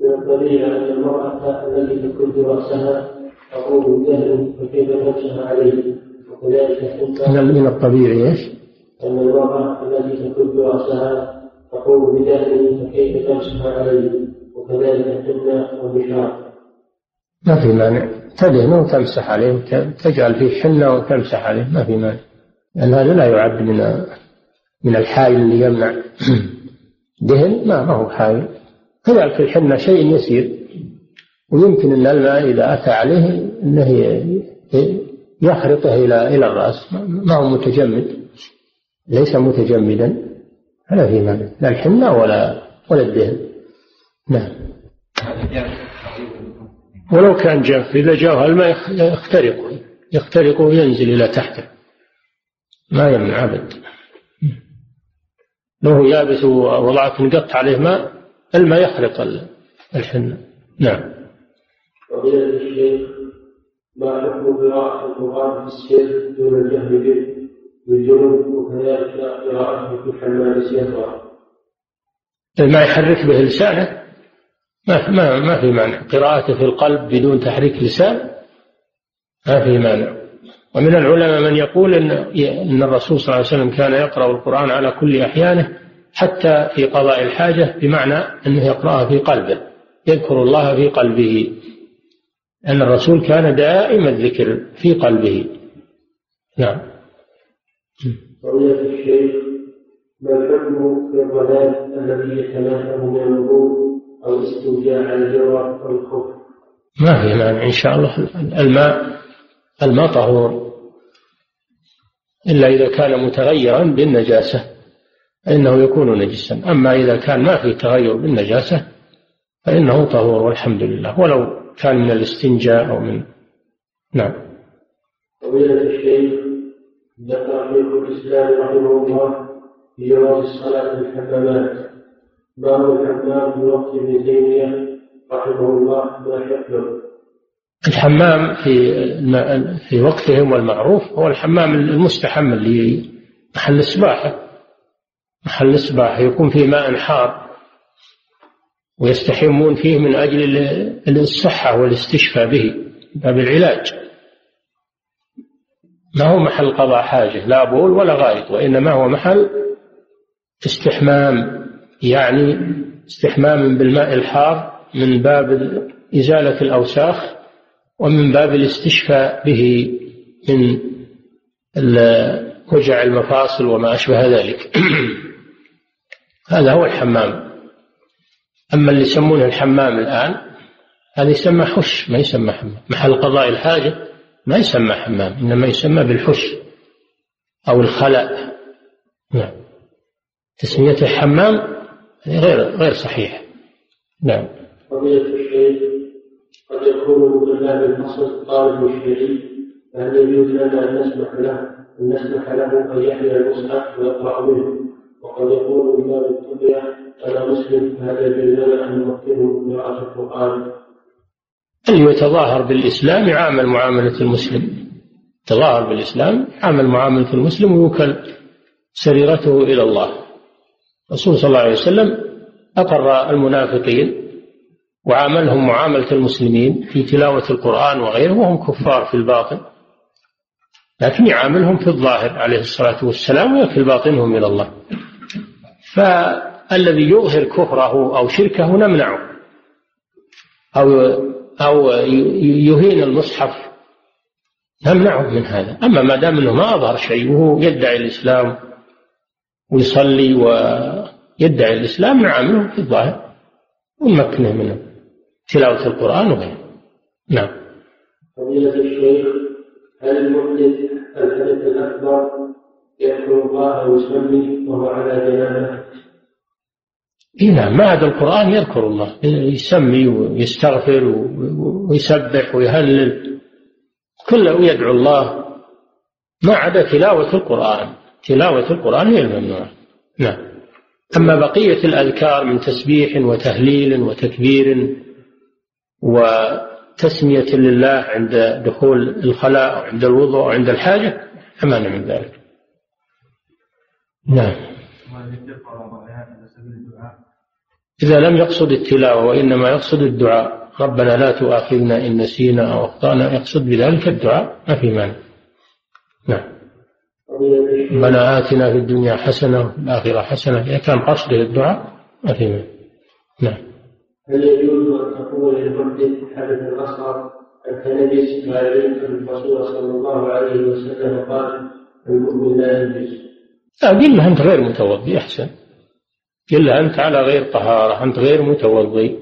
Speaker 1: من الطبيعي أن المرأة التي تكون في رأسها تقول بجهل فكيف تمسح عليه؟ وكذلك
Speaker 3: من الطبيعي إيش؟
Speaker 1: أن المرأة التي في رأسها تقول بجهل فكيف تمسح عليه؟ وكذلك الحنة والنشاط
Speaker 3: ما في مانع. تدهنه وتمسح عليه تجعل فيه حنة وتمسح عليه. ما في مانع. لأن هذا لا يعد من من الحائل اللي يمنع. دهن ما هو حائل. كذلك الحنة شيء يسير. ويمكن أن الماء إذا أتى عليه أنه يخرطه إلى إلى الرأس. ما هو متجمد. ليس متجمدا فلا في مانع. لا الحنة ولا ولا الدهن. نعم. ولو كان جاف إذا جاء الماء يخترقه يخترقه وينزل إلى تحته. ما يمنع أبد. لو هو يابس ووضعت نقط عليه ماء الماء يخرق الحنة نعم.
Speaker 1: فضيلة الشيخ ما حكم قراءة القرآن في السر دون الجهل به؟ بالجنوب وكذلك قراءته في الحمام سيرا
Speaker 3: ما يحرك به لسانه؟ ما ما ما في مانع. قراءته في القلب بدون تحريك لسان ما في مانع. ومن العلماء من يقول ان إن الرسول صلى الله عليه وسلم كان يقرأ القرآن على كل أحيانه حتى في قضاء الحاجة بمعنى إنه يقرأها في قلبه يذكر الله في قلبه. أن الرسول كان دائم الذكر في قلبه. نعم.
Speaker 1: فضيلة الشيخ ما الحكم في الضلال الذي يتناثر من الوضوء أو الاستوجاع على الجوار أو الخوف؟
Speaker 3: ما في مانع إن شاء الله الماء الماء طهور. إلا إذا كان متغيرا بالنجاسة فإنه يكون نجسا. أما إذا كان ما في تغير بالنجاسة فإنه طهور والحمد لله. ولو كان من الاستنجاء أو من نعم.
Speaker 1: فضيلة الشيخ ذكر شيخ الإسلام رحمه الله في جواز الصلاة في الحمامات باب الحمام في وقت ابن تيمية رحمه الله ما شكله
Speaker 3: الحمام في في وقتهم والمعروف هو الحمام المستحم اللي محل السباحة محل السباحة يكون فيه ماء حار ويستحمون فيه من أجل الصحة والاستشفاء به باب العلاج. ما هو محل قضاء حاجة لا بول ولا غائط وإنما هو محل استحمام يعني استحمام بالماء الحار من باب إزالة الأوساخ ومن باب الاستشفاء به من وجع المفاصل وما أشبه ذلك. هذا هو الحمام. أما اللي يسمونه الحمام الآن هذا يسمى حش ما يسمى حمام محل قضاء الحاجة. ما يسمى حمام إنما يسمى بالحش أو الخلاء. نعم. تسميته حمام غير غير صحيح. نعم.
Speaker 1: فضيلة الشيخ قد يكون من باب الفصل طالب الشيعي فهل يجوز لنا أن نسمح له أن نسمح له أن يحمل المصحف ويقرأ منه. وقد يقول من باب التقية أنا مسلم فهل يجوز لنا أن نمكنه قراءة القرآن.
Speaker 3: اللي يتظاهر بالإسلام يعامل معاملة المسلم؟ تظاهر بالإسلام يعامل معاملة المسلم ويوكل سريرته إلى الله. الرسول صلى الله عليه وسلم أقر المنافقين وعاملهم معاملة المسلمين في تلاوة القرآن وغيره وهم كفار في الباطن. لكن يعاملهم في الظاهر عليه الصلاة والسلام ويكفي باطنهم إلى الله. فالذي يظهر كفره أو شركه نمنعه. أو أو يهين المصحف. نمنعه من هذا. أما ما دام أنه ما أظهر شيء وهو يدعي الإسلام ويصلي ويدعي الإسلام نعامله في الظاهر. ونمكنه منه تلاوة القرآن وغيره. نعم.
Speaker 1: فضيلة الشيخ هل المحدث الحدث الأكبر يذكر الله ويصلي وهو على
Speaker 3: جنابة؟ نعم ما عدا القرآن يذكر الله يسمي ويستغفر ويسبح ويهلل. كله يدعو الله ما عدا تلاوة القرآن. تلاوة القرآن هي الممنوعة. نعم. أما بقية الأذكار من تسبيح وتهليل وتكبير وتسمية لله عند دخول الخلاء وعند الوضوء وعند الحاجة أمان من ذلك. نعم. إذا لم يقصد التلاوة وإنما يقصد الدعاء ربنا لا تؤاخذنا إن نسينا أو أخطأنا يقصد بذلك الدعاء ما في مانع. نعم. ربنا آتنا في الدنيا حسنة وفي الآخرة حسنة إذا كان قصده الدعاء ما في مانع. نعم.
Speaker 1: هل يجوز أن تقول للمحدث حدث الأصغر أنت نجس ما علمت الرسول صلى الله عليه وسلم قال المؤمن لا ينجس
Speaker 3: قل له أنت غير متوضي أحسن. له أنت على غير طهارة أنت غير متوضي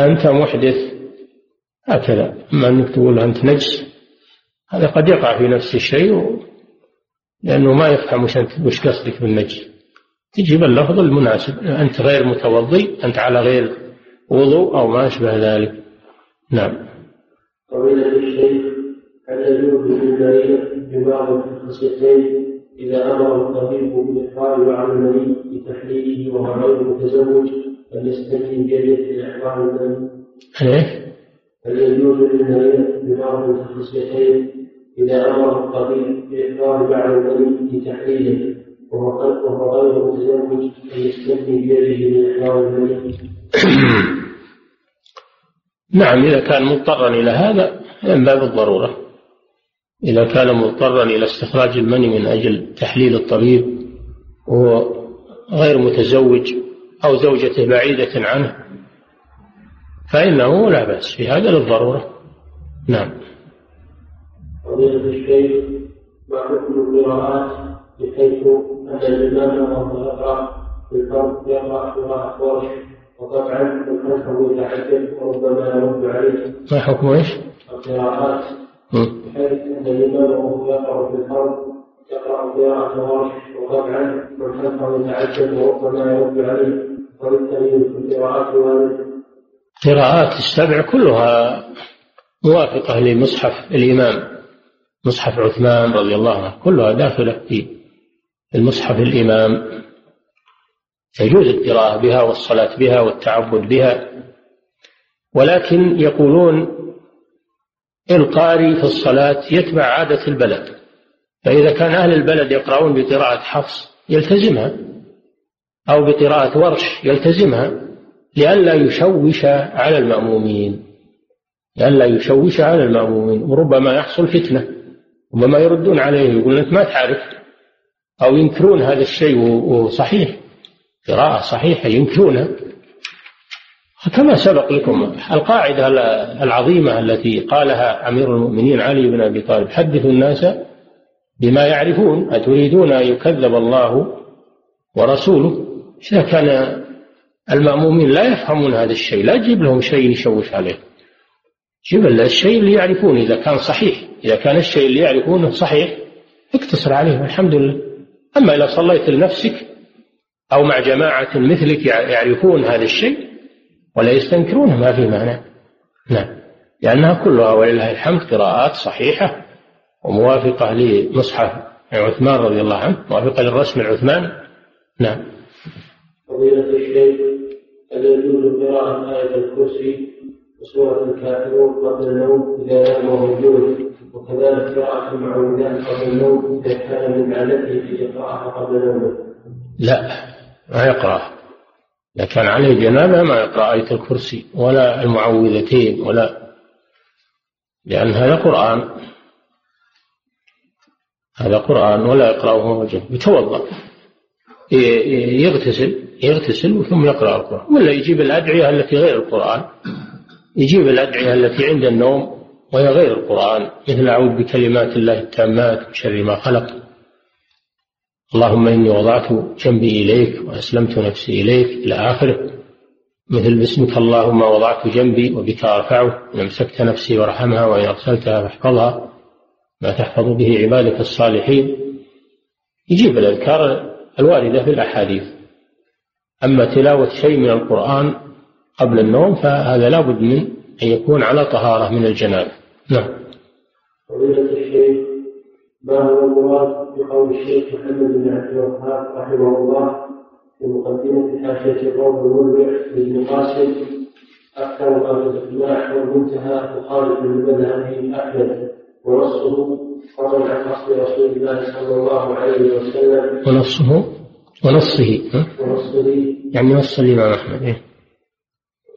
Speaker 3: أنت محدث هكذا. أما أنك تقول أنت نجس هذا قد يقع في نفس الشيء و... لأنه ما يفهم وش, أنت وش قصدك بالنجس. تجيب اللفظ المناسب أنت غير متوضي أنت على غير وضوء أو ما أشبه ذلك. نعم.
Speaker 1: فضيلة الشيخ هل يجوز للمريض ببعض الخصيتين إذا أمر الطبيب بإخراج بعض المني؟ لتحليله وهو غير متزوج بيده لإحضار المني؟
Speaker 3: إيه؟
Speaker 1: هل يجوز للمريض ببعض الخصيتين إذا أمر الطبيب بعض المني لتحليله وهو غير متزوج بيده لإحضار المني؟
Speaker 3: نعم إذا كان مضطرا إلى هذا من باب الضرورة إذا كان مضطرا إلى استخراج المني من أجل تحليل الطبيب وهو غير متزوج أو زوجته بعيدة عنه فإنه لا بأس في هذا للضرورة. نعم.
Speaker 1: فضيلة الشيخ ما حكم القراءات بحيث أن الإمام وهو يقرأ في الفرد يقرأ قراءة ورش وطبعا خلفه يتحدث وربما يرد عليه
Speaker 3: ما حكم إيش؟
Speaker 1: القراءات بحيث أن الإمام وهو يقرأ في الفرد هذه
Speaker 3: قراءات السبع كلها موافقة لمصحف الإمام. مصحف عثمان رضي الله عنه كلها داخلة في المصحف الإمام. يجوز القراءة بها والصلاة بها والتعبد بها. ولكن يقولون إلقاري في الصلاة يتبع عادة البلد. فإذا كان أهل البلد يقرؤون بقراءة حفص يلتزمها أو بقراءة ورش يلتزمها لئلا يشوش على المأمومين. لئلا يشوش على المأمومين وربما يحصل فتنة ربما يردون عليه يقول أنت ما تعرف أو ينكرون هذا الشيء وصحيح قراءة صحيحة ينكرونها. كما سبق لكم القاعدة العظيمة التي قالها أمير المؤمنين علي بن أبي طالب حدثوا الناس بما يعرفون أتريدون أن يكذب الله ورسوله؟ إذا كان المأمومين لا يفهمون هذا الشيء لا تجيب لهم شيء يشوش عليه. جيب الشيء اللي يعرفونه إذا كان صحيح. إذا كان الشيء اللي يعرفونه صحيح اقتصر عليه الحمد لله. أما إذا صليت لنفسك أو مع جماعة مثلك يعرفون هذا الشيء ولا يستنكرونه ما في معنى. نعم. لأنها كلها ولله الحمد قراءات صحيحة. وموافقة لمصحف عثمان رضي الله عنه موافقة للرسم العثمان؟ نعم.
Speaker 1: فضيلة الشيخ هل يجوز قراءة آية الكرسي وسورة الكافرون قبل النوم إذا نام موجود؟ وكذلك قراءة المعوذات قبل النوم إذا كان من عادته في يقرأها قبل نومه
Speaker 3: لا ما يقرأ. إذا كان عليه جنابة ما يقرأ آية الكرسي ولا المعوذتين ولا لأن هذا قرآن. هذا قرآن ولا يقرأه وجه يتوضأ. يغتسل. يغتسل ثم يقرأ القرآن. ولا يجيب الأدعية التي غير القرآن. يجيب الأدعية التي عند النوم وهي غير القرآن. مثل أعوذ بكلمات الله التامات من شر ما خلق. اللهم إني وضعت جنبي إليك وأسلمت نفسي إليك إلى آخره. مثل باسمك اللهم وضعت جنبي وبك أرفعه. إن أمسكت نفسي وارحمها وإن أرسلتها فاحفظها. ما تحفظ به عبادك الصالحين. يجيب الأذكار الواردة في الأحاديث. أما تلاوة شيء من القرآن قبل النوم فهذا لا بد من أن يكون على طهارة من الجنابة. نعم.
Speaker 1: فضيلة الشيخ ما هو المراد بقول الشيخ محمد بن عبد الوهاب رحمه الله في مقدمة حاشية القول المربع لابن قاسم أكثر في الإجماع والمنتهى مخالف لمذهب أحمد. ونصه فضل عن قصد رسول الله صلى الله عليه وسلم.
Speaker 3: ونصه ونصه
Speaker 1: ونصه
Speaker 3: يعني نص الإمام أحمد إيه؟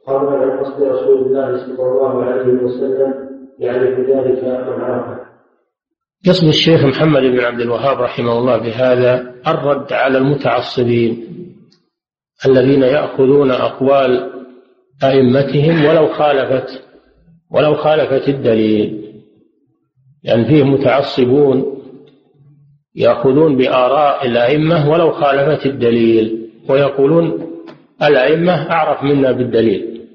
Speaker 1: فضل عن قصد رسول الله صلى الله عليه وسلم يعني بذلك من عرفه
Speaker 3: قصد الشيخ محمد بن عبد الوهاب رحمه الله بهذا الرد على المتعصبين الذين يأخذون أقوال أئمتهم ولو خالفت ولو خالفت الدليل. لأن يعني فيه متعصبون يأخذون بآراء الأئمة ولو خالفت الدليل ويقولون الأئمة أعرف منا بالدليل.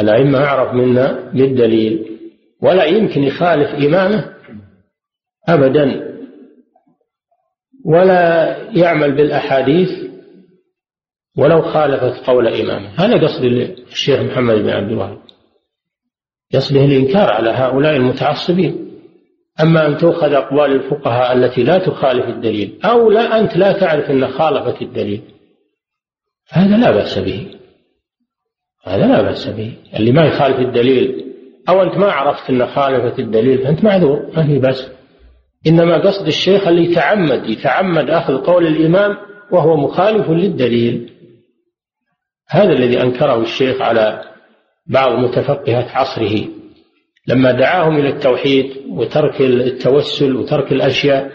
Speaker 3: الأئمة أعرف منا بالدليل. ولا يمكن يخالف إمامه أبدا. ولا يعمل بالأحاديث ولو خالفت قول إمامه. هذا قصد الشيخ محمد بن عبد الوهاب. قصده الإنكار على هؤلاء المتعصبين. أما أن تؤخذ أقوال الفقهاء التي لا تخالف الدليل أو لا أنت لا تعرف أن خالفت الدليل. هذا لا بأس به. هذا لا بأس به. اللي ما يخالف الدليل أو أنت ما عرفت أن خالفت الدليل فأنت معذور ما في بأس. إنما قصد الشيخ اللي يتعمد يتعمد أخذ قول الإمام وهو مخالف للدليل. هذا الذي أنكره الشيخ على بعض متفقهة عصره. لما دعاهم إلى التوحيد وترك التوسل وترك الأشياء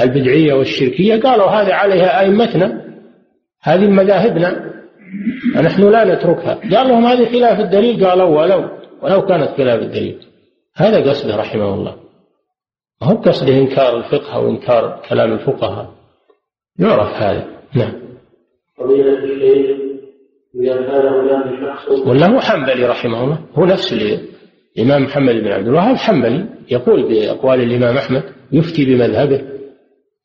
Speaker 3: البدعية والشركية قالوا هذه عليها أئمتنا هذه مذاهبنا نحن لا نتركها. قال لهم هذه خلاف الدليل؟ قالوا ولو ولو كانت خلاف الدليل. هذا قصده رحمه الله. هو قصده إنكار الفقه أو إنكار كلام الفقهاء؟ يعرف هذا. نعم.
Speaker 1: فضيلة الشيخ إذا كان هناك شخص
Speaker 3: ولا هو حنبلي رحمه الله؟ هو نفس الإمام محمد بن عبد الوهاب حنبلي يقول بأقوال الإمام أحمد يفتي بمذهبه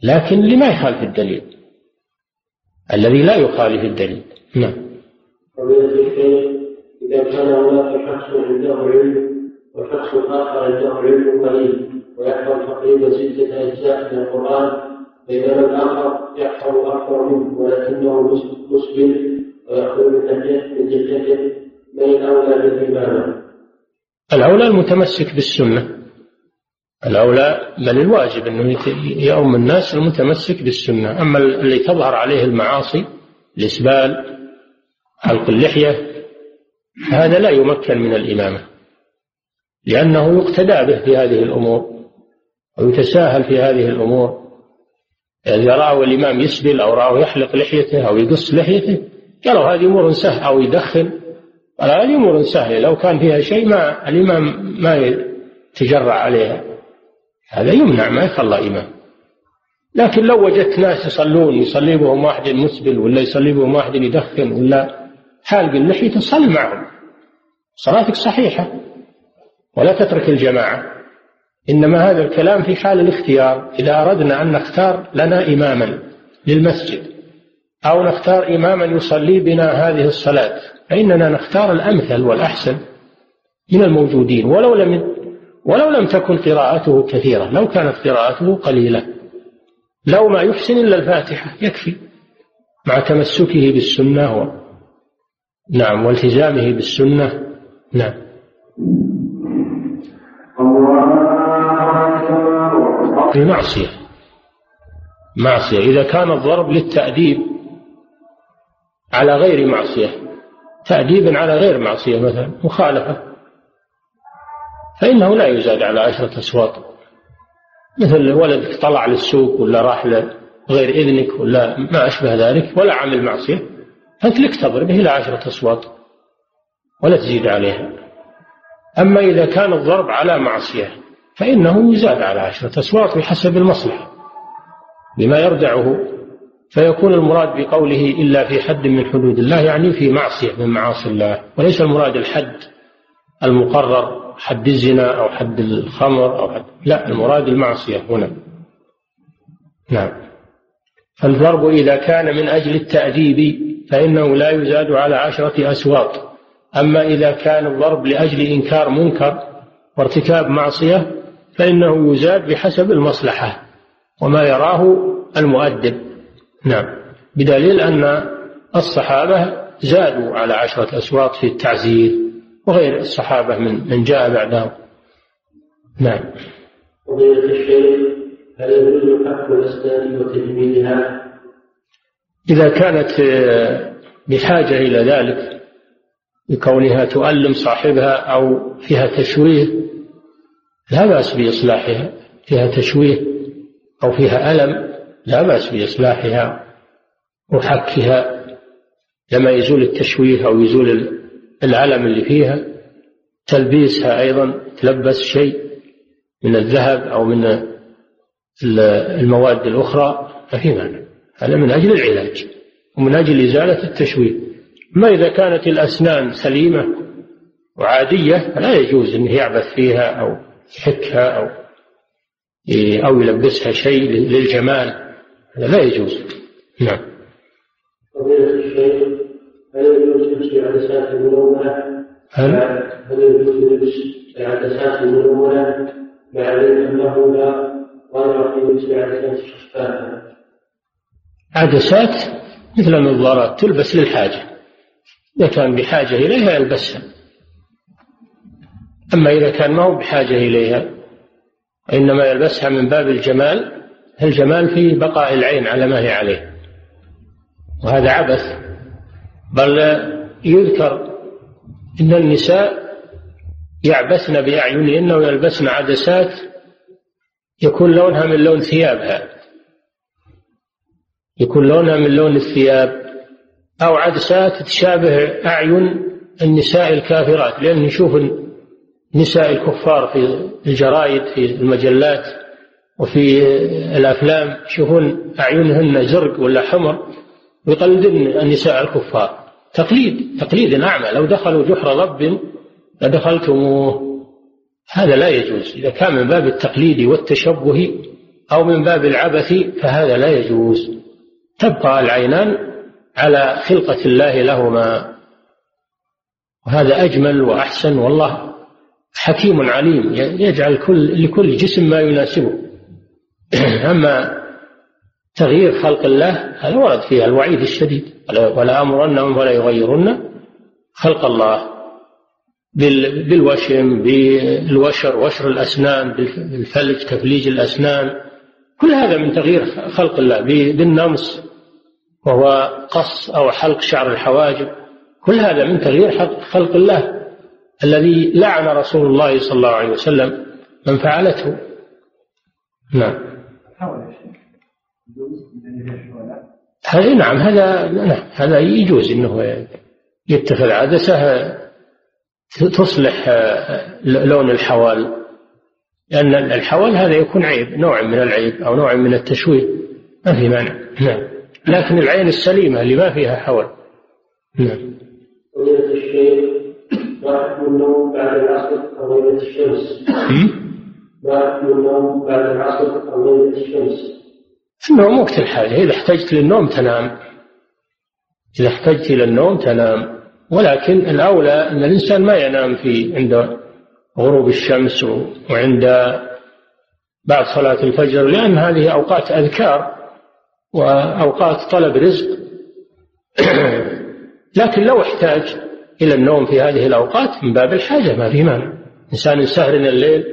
Speaker 3: لكن لما يخالف الدليل؟ الذي لا يخالف الدليل. نعم.
Speaker 1: إذا كان هناك شخص عنده علم وشخص آخر عنده علم قليل ويحفظ تقريبا ستة أجزاء من القرآن بينما الآخر يحفظ أكثر منه ولكنه مسلم ويأخذ من جدته من الأولى بالإمامة
Speaker 3: الأولى المتمسك بالسنة. الأولى بل الواجب أنه يؤم الناس المتمسك بالسنة. أما اللي تظهر عليه المعاصي الإسبال حلق اللحية هذا لا يمكن من الإمامة. لأنه يقتدى به في هذه الأمور ويتساهل في هذه الأمور. إذا رأوا الإمام يسبل أو رأوا يحلق لحيته أو يقص لحيته قالوا هذه أمور سهلة أو يدخن قال هذه أمور سهلة. لو كان فيها شيء ما الإمام ما يتجرع عليها. هذا يمنع ما يخلى إمام. لكن لو وجدت ناس يصلون يصلي بهم واحد مسبل ولا يصلي بهم واحد يدخن ولا حالق اللحية تصل معهم. صلاتك صحيحة. ولا تترك الجماعة. إنما هذا الكلام في حال الاختيار. إذا أردنا أن نختار لنا إماما للمسجد أو نختار إماما يصلي بنا هذه الصلاة فإننا نختار الأمثل والأحسن من الموجودين ولو لم ولو لم تكن قراءته كثيرة لو كانت قراءته قليلة. لو ما يحسن إلا الفاتحة يكفي. مع تمسكه بالسنة و... نعم والتزامه بالسنة. نعم. في معصية. معصية. إذا كان الضرب للتأديب على غير معصية تأديبا على غير معصية مثلا مخالفة. فإنه لا يزاد على عشرة أصوات. مثل ولدك طلع للسوق ولا راح غير إذنك ولا ما أشبه ذلك ولا عمل معصية فأنت لك تضربه إلى عشرة أصوات ولا تزيد عليها. أما إذا كان الضرب على معصية فإنه يزاد على عشرة أصوات بحسب المصلحة بما يردعه فيكون المراد بقوله إلا في حد من حدود الله يعني في معصية من معاصي الله. وليس المراد الحد المقرر حد الزنا أو حد الخمر أو حد لا المراد المعصية هنا. نعم. فالضرب إذا كان من أجل التأديب فإنه لا يزاد على عشرة أسواط. أما إذا كان الضرب لأجل إنكار منكر وارتكاب معصية فإنه يزاد بحسب المصلحة وما يراه المؤدب. نعم. بدليل أن الصحابة زادوا على عشرة أسواط في التعزير وغير الصحابة من من جاء بعدهم. نعم.
Speaker 1: هل يجوز حق الأسنان وتجميلها؟
Speaker 3: إذا كانت آه، بحاجة إلى ذلك بكونها تؤلم صاحبها أو فيها تشويه لا بأس بإصلاحها فيها تشويه أو فيها ألم لا بأس بإصلاحها وحكها لما يزول التشويه أو يزول العلم اللي فيها تلبيسها أيضا تلبس شيء من الذهب أو من المواد الأخرى ففي معنى هذا من أجل العلاج ومن أجل إزالة التشويه. ما إذا كانت الأسنان سليمة وعادية فلا يجوز أنه يعبث فيها أو يحكها أو أو يلبسها شيء للجمال. هذا لا يجوز نعم
Speaker 1: هل يجوز لبس العدسات الملونة؟ هل؟ هل يجوز لبس العدسات الملونة مع ذلك أنه لا ضرر في لبس العدسات الشفافة؟
Speaker 3: عدسات مثل النظارات تلبس للحاجة إذا كان بحاجة إليها يلبسها أما إذا كان ما هو بحاجة إليها إنما يلبسها من باب الجمال الجمال في بقاء العين على ما هي عليه. وهذا عبث. بل يذكر إن النساء يعبثن بأعينهن ويلبسن عدسات يكون لونها من لون ثيابها. يكون لونها من لون الثياب أو عدسات تشابه أعين النساء الكافرات لأن نشوف نساء الكفار في الجرائد في المجلات. وفي الأفلام يشوفون أعينهن زرق ولا حمر ويقلدن النساء الكفار. تقليد تقليد أعمى لو دخلوا جحر ضب لدخلتموه. هذا لا يجوز. إذا كان من باب التقليد والتشبه أو من باب العبث فهذا لا يجوز. تبقى العينان على خلقة الله لهما. وهذا أجمل وأحسن والله حكيم عليم. يجعل كل لكل جسم ما يناسبه. أما تغيير خلق الله هذا ورد فيها الوعيد الشديد. ولا أمرنهم ولا يغيرن خلق الله. بالوشم بالوشر وشر الأسنان بالفلج تفليج الأسنان. كل هذا من تغيير خلق الله. بالنمص وهو قص أو حلق شعر الحواجب. كل هذا من تغيير خلق الله. الذي لعن رسول الله صلى الله عليه وسلم من فعلته. نعم. هذا نعم هذا نعم هذا يجوز إنه يتخذ عدسة تصلح لون الحوال. لأن الحوال هذا يكون عيب نوع من العيب أو نوع من التشويه. ما في مانع. نعم. لكن العين السليمة اللي ما فيها حول نعم.
Speaker 1: الشيخ ما حكم النوم بعد العصر أو ليلة الشمس؟ ما النوم بعد العصر أو ليلة الشمس؟
Speaker 3: النوم وقت الحاجة. إذا احتجت للنوم تنام. إذا احتجت إلى النوم تنام. ولكن الأولى أن الإنسان ما ينام في عند غروب الشمس وعند بعد صلاة الفجر لأن هذه أوقات أذكار وأوقات طلب رزق. لكن لو احتاج إلى النوم في هذه الأوقات من باب الحاجة ما في مانع. إنسان سهر الليل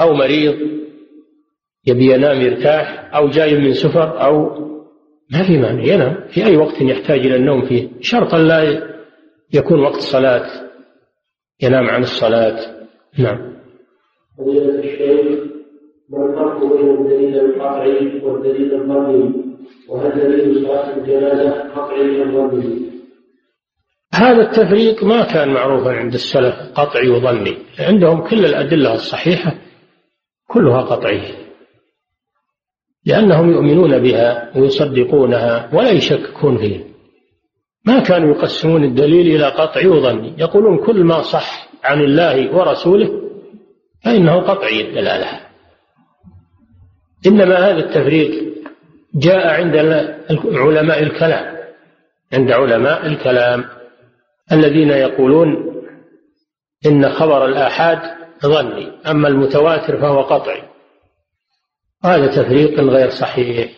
Speaker 3: أو مريض يبي ينام يرتاح أو جاي من سفر أو ما في مانع ينام. في أي وقت يحتاج إلى النوم فيه. شرطا لا يكون وقت صلاة ينام عن الصلاة. نعم.
Speaker 1: فضيلة الشيخ ما الفرق بين الدليل القطعي والدليل وهل دليل صلاة الجنازة قطعي أم ظني؟
Speaker 3: هذا التفريق ما كان معروفا عند السلف قطعي وظني. عندهم كل الأدلة الصحيحة كلها قطعية. لأنهم يؤمنون بها ويصدقونها ولا يشككون فيها. ما كانوا يقسمون الدليل إلى قطعي وظني يقولون كل ما صح عن الله ورسوله فإنه قطعي الدلالة. إنما هذا التفريق جاء عند علماء الكلام عند علماء الكلام الذين يقولون إن خبر الآحاد ظني أما المتواتر فهو قطعي. هذا تفريق غير صحيح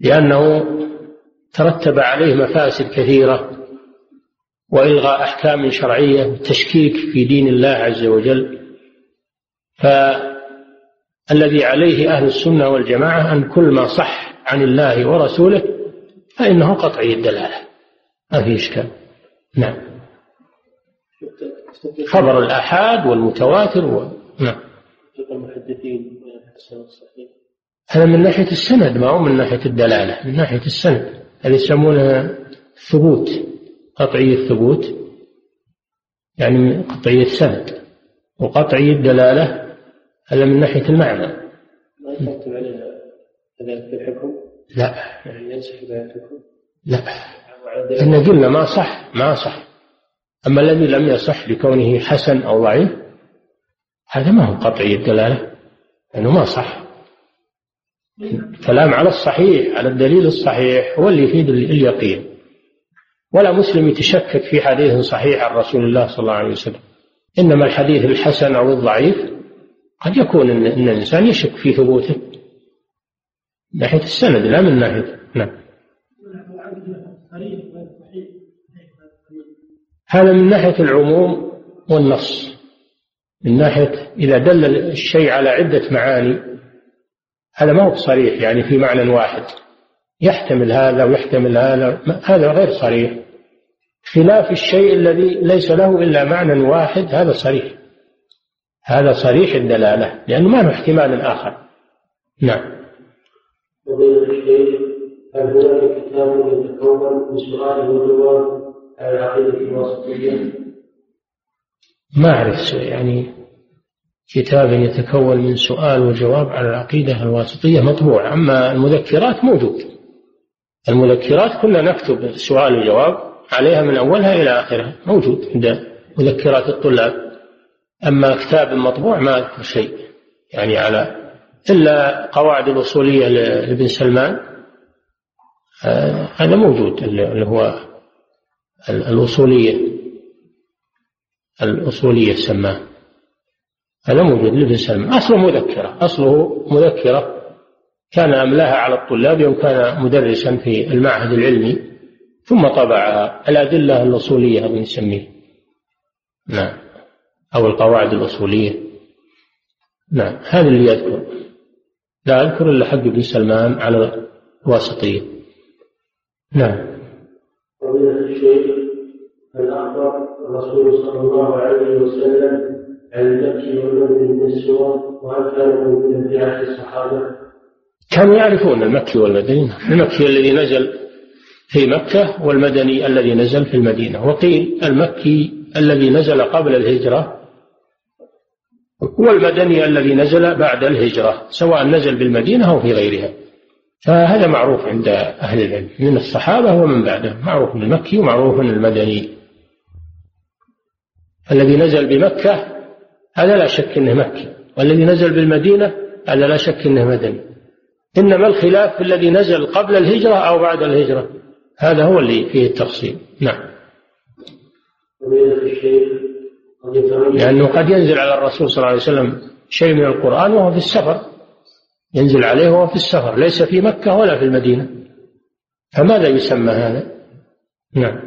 Speaker 3: لأنه ترتب عليه مفاسد كثيرة وإلغاء أحكام شرعية وتشكيك في دين الله عز وجل. فالذي عليه أهل السنة والجماعة أن كل ما صح عن الله ورسوله فإنه قطعي الدلالة. ما في إشكال. نعم. خبر الآحاد والمتواتر و... نعم. المحدثين هذا من ناحية السند ما هو من ناحية الدلالة من ناحية السند. هذا يسمونها ثبوت قطعي الثبوت يعني قطعي السند. وقطعي الدلالة هذا من ناحية المعنى.
Speaker 1: ما كذلك في الحكم؟
Speaker 3: لا.
Speaker 1: يعني ينسحب الحكم؟
Speaker 3: لا. إن قلنا ما صح ما صح. أما الذي لم يصح لكونه حسن أو ضعيف هذا ما هو قطعي الدلالة. لأنه ما صح. كلام على الصحيح على الدليل الصحيح هو اللي يفيد اليقين. ولا مسلم يتشكك في حديث صحيح عن رسول الله صلى الله عليه وسلم. إنما الحديث الحسن أو الضعيف قد يكون إن, إن الإنسان يشك في ثبوته. من ناحية السند لا من ناحية نعم. هذا من ناحية العموم والنص. من ناحية إذا دل الشيء على عدة معاني هذا ما هو صريح يعني في معنى واحد. يحتمل هذا ويحتمل هذا هذا غير صريح. خلاف الشيء الذي ليس له إلا معنى واحد هذا صريح. هذا صريح الدلالة لأنه ما له احتمال آخر نعم.
Speaker 1: هل هناك كتاب يتكون من سؤال وجواب على العقيدة الواسطية؟
Speaker 3: ما أعرف يعني كتاب يتكون من سؤال وجواب على العقيدة الواسطية مطبوع أما المذكرات موجود. المذكرات كنا نكتب سؤال وجواب عليها من أولها إلى آخرها موجود عند مذكرات الطلاب. أما كتاب مطبوع ما أذكر شيء يعني على إلا قواعد الأصولية لابن سلمان. آه، هذا موجود اللي هو الأصولية. الأصولية سماه هذا موجود لابن سلمان أصله مذكرة. أصله مذكرة. كان أملاها على الطلاب يوم كان مدرسا في المعهد العلمي ثم طبعها. الأدلة الأصولية هذا نسميه نعم. أو القواعد الأصولية. نعم. هذا اللي يذكر. لا أذكر إلا حق ابن سلمان على الواسطية نعم.
Speaker 1: هل أخبر الرسول صلى الله عليه وسلم عن المكي والمدني من السور وهل كانوا في عهد الصحابة؟
Speaker 3: كانوا يعرفون المكي والمدني المكي الذي نزل في مكة والمدني الذي نزل في المدينة. وقيل المكي الذي نزل قبل الهجرة والمدني الذي نزل بعد الهجرة سواء نزل بالمدينة أو في غيرها. فهذا معروف عند أهل العلم من الصحابة ومن بعدهم. معروف المكي ومعروف المدني. الذي نزل بمكة هذا لا شك أنه مكي. والذي نزل بالمدينة هذا لا شك أنه مدني. إنما الخلاف في الذي نزل قبل الهجرة أو بعد الهجرة. هذا هو اللي فيه التفصيل. نعم. لأنه قد ينزل على الرسول صلى الله عليه وسلم شيء من القرآن وهو في السفر. ينزل عليه وهو في السفر ليس في مكة ولا في المدينة. فماذا يسمى هذا؟ نعم.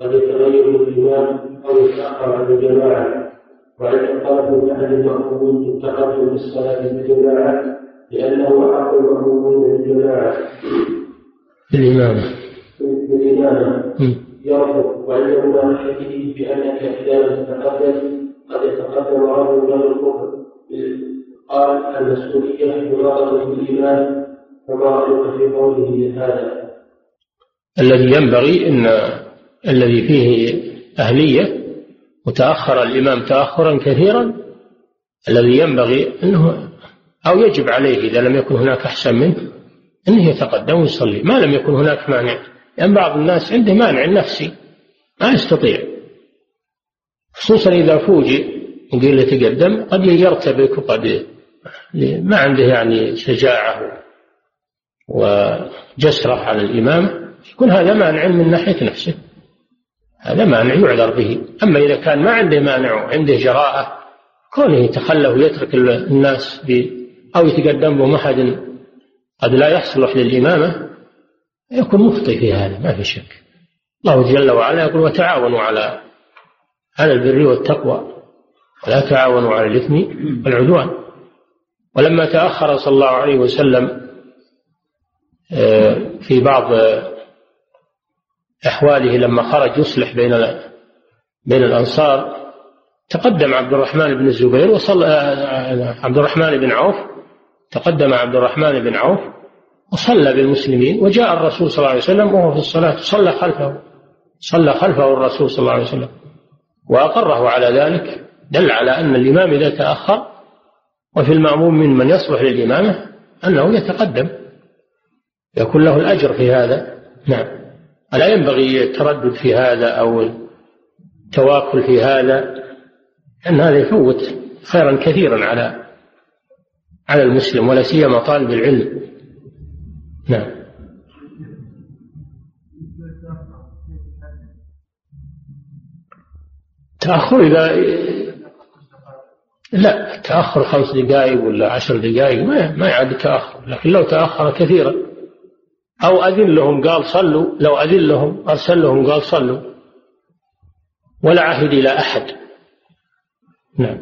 Speaker 1: قد يتغير الإمام أو يتأخر عن الجماعة. واعتقاد من أحد المأمومين التقدم بالصلاة بالجماعة لأنه أحق المأمومين بالجماعة.
Speaker 3: الإمامة.
Speaker 1: بالإمامة. يرفض وعنده مناقشته بأنك إذا لم تتقدم قد يتقدم رجل من الكفر قال المسؤولية مناظرة الإيمان فما رأيك في قوله هذا؟
Speaker 3: الذي ينبغي أن الذي فيه أهلية وتأخر الإمام تأخرا كثيرا الذي ينبغي أنه أو يجب عليه إذا لم يكن هناك أحسن منه أنه يتقدم ويصلي. ما لم يكن هناك مانع لأن بعض الناس عنده مانع نفسي ما يستطيع. خصوصا إذا فوجئ وقيل يتقدم قد يرتبك وقد ما عنده يعني شجاعة وجسرة على الإمامة يكون هذا مانع من ناحية نفسه. هذا مانع يعذر به. أما إذا كان ما عنده مانع وعنده جراءة كونه يتخلى ويترك الناس أو يتقدم بهم أحد قد لا يصلح للإمامة يكون مخطئ في هذا ما في شك. الله جل وعلا يقول وتعاونوا على على البر والتقوى لا تعاونوا على الإثم والعدوان. ولما تأخر صلى الله عليه وسلم آه، في بعض أحواله لما خرج يصلح بين بين الأنصار تقدم عبد الرحمن بن الزبير وصلى عبد الرحمن بن عوف تقدم عبد الرحمن بن عوف وصلى بالمسلمين وجاء الرسول صلى الله عليه وسلم وهو في الصلاة صلى خلفه صلى خلفه الرسول صلى الله عليه وسلم. وأقره على ذلك دل على أن الإمام إذا تأخر وفي المأموم من من يصلح للإمامة أنه يتقدم يكون له الأجر في هذا. نعم. ألا ينبغي التردد في هذا أو التواكل في هذا؟ أن هذا يفوت خيرا كثيرا على على المسلم ولا سيما طالب العلم. نعم. تأخر إذا لا تأخر خمس دقائق ولا عشر دقائق ما ما يعد تأخر لكن لو تأخر كثيرا. أو أذن لهم قال صلوا لو أذن لهم أرسل لهم قال صلوا ولا عهد إلى أحد نعم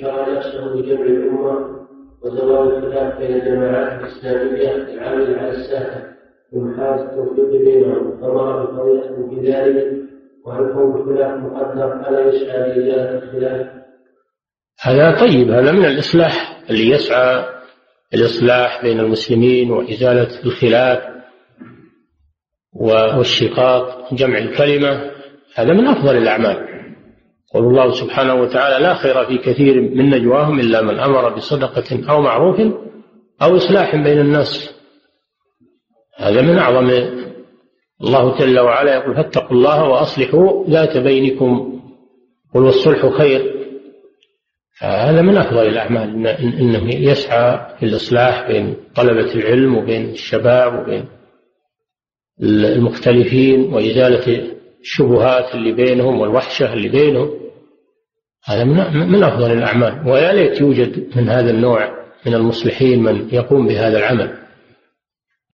Speaker 1: شرع نفسه بجمع الأمة وزوال الخلاف بين الجماعات الإسلامية العاملة على التوفيق بينهم فما بقولة في ذلك وهل كون الخلاف مقدر ألا يسعى لإزالة الخلاف؟
Speaker 3: هذا طيب هذا من الإصلاح اللي يسعى الإصلاح بين المسلمين وإزالة الخلاف والشقاق جمع الكلمة هذا من أفضل الأعمال. قول الله سبحانه وتعالى لا خير في كثير من نجواهم إلا من أمر بصدقة أو معروف أو إصلاح بين الناس. هذا من أعظم الله جل وعلا يقول فاتقوا الله وأصلحوا ذات بينكم قل والصلح خير. هذا من أفضل الأعمال إنه يسعى في الإصلاح بين طلبة العلم وبين الشباب وبين المختلفين وإزالة الشبهات اللي بينهم والوحشة اللي بينهم هذا من أفضل الأعمال. ويا ليت يوجد من هذا النوع من المصلحين من يقوم بهذا العمل.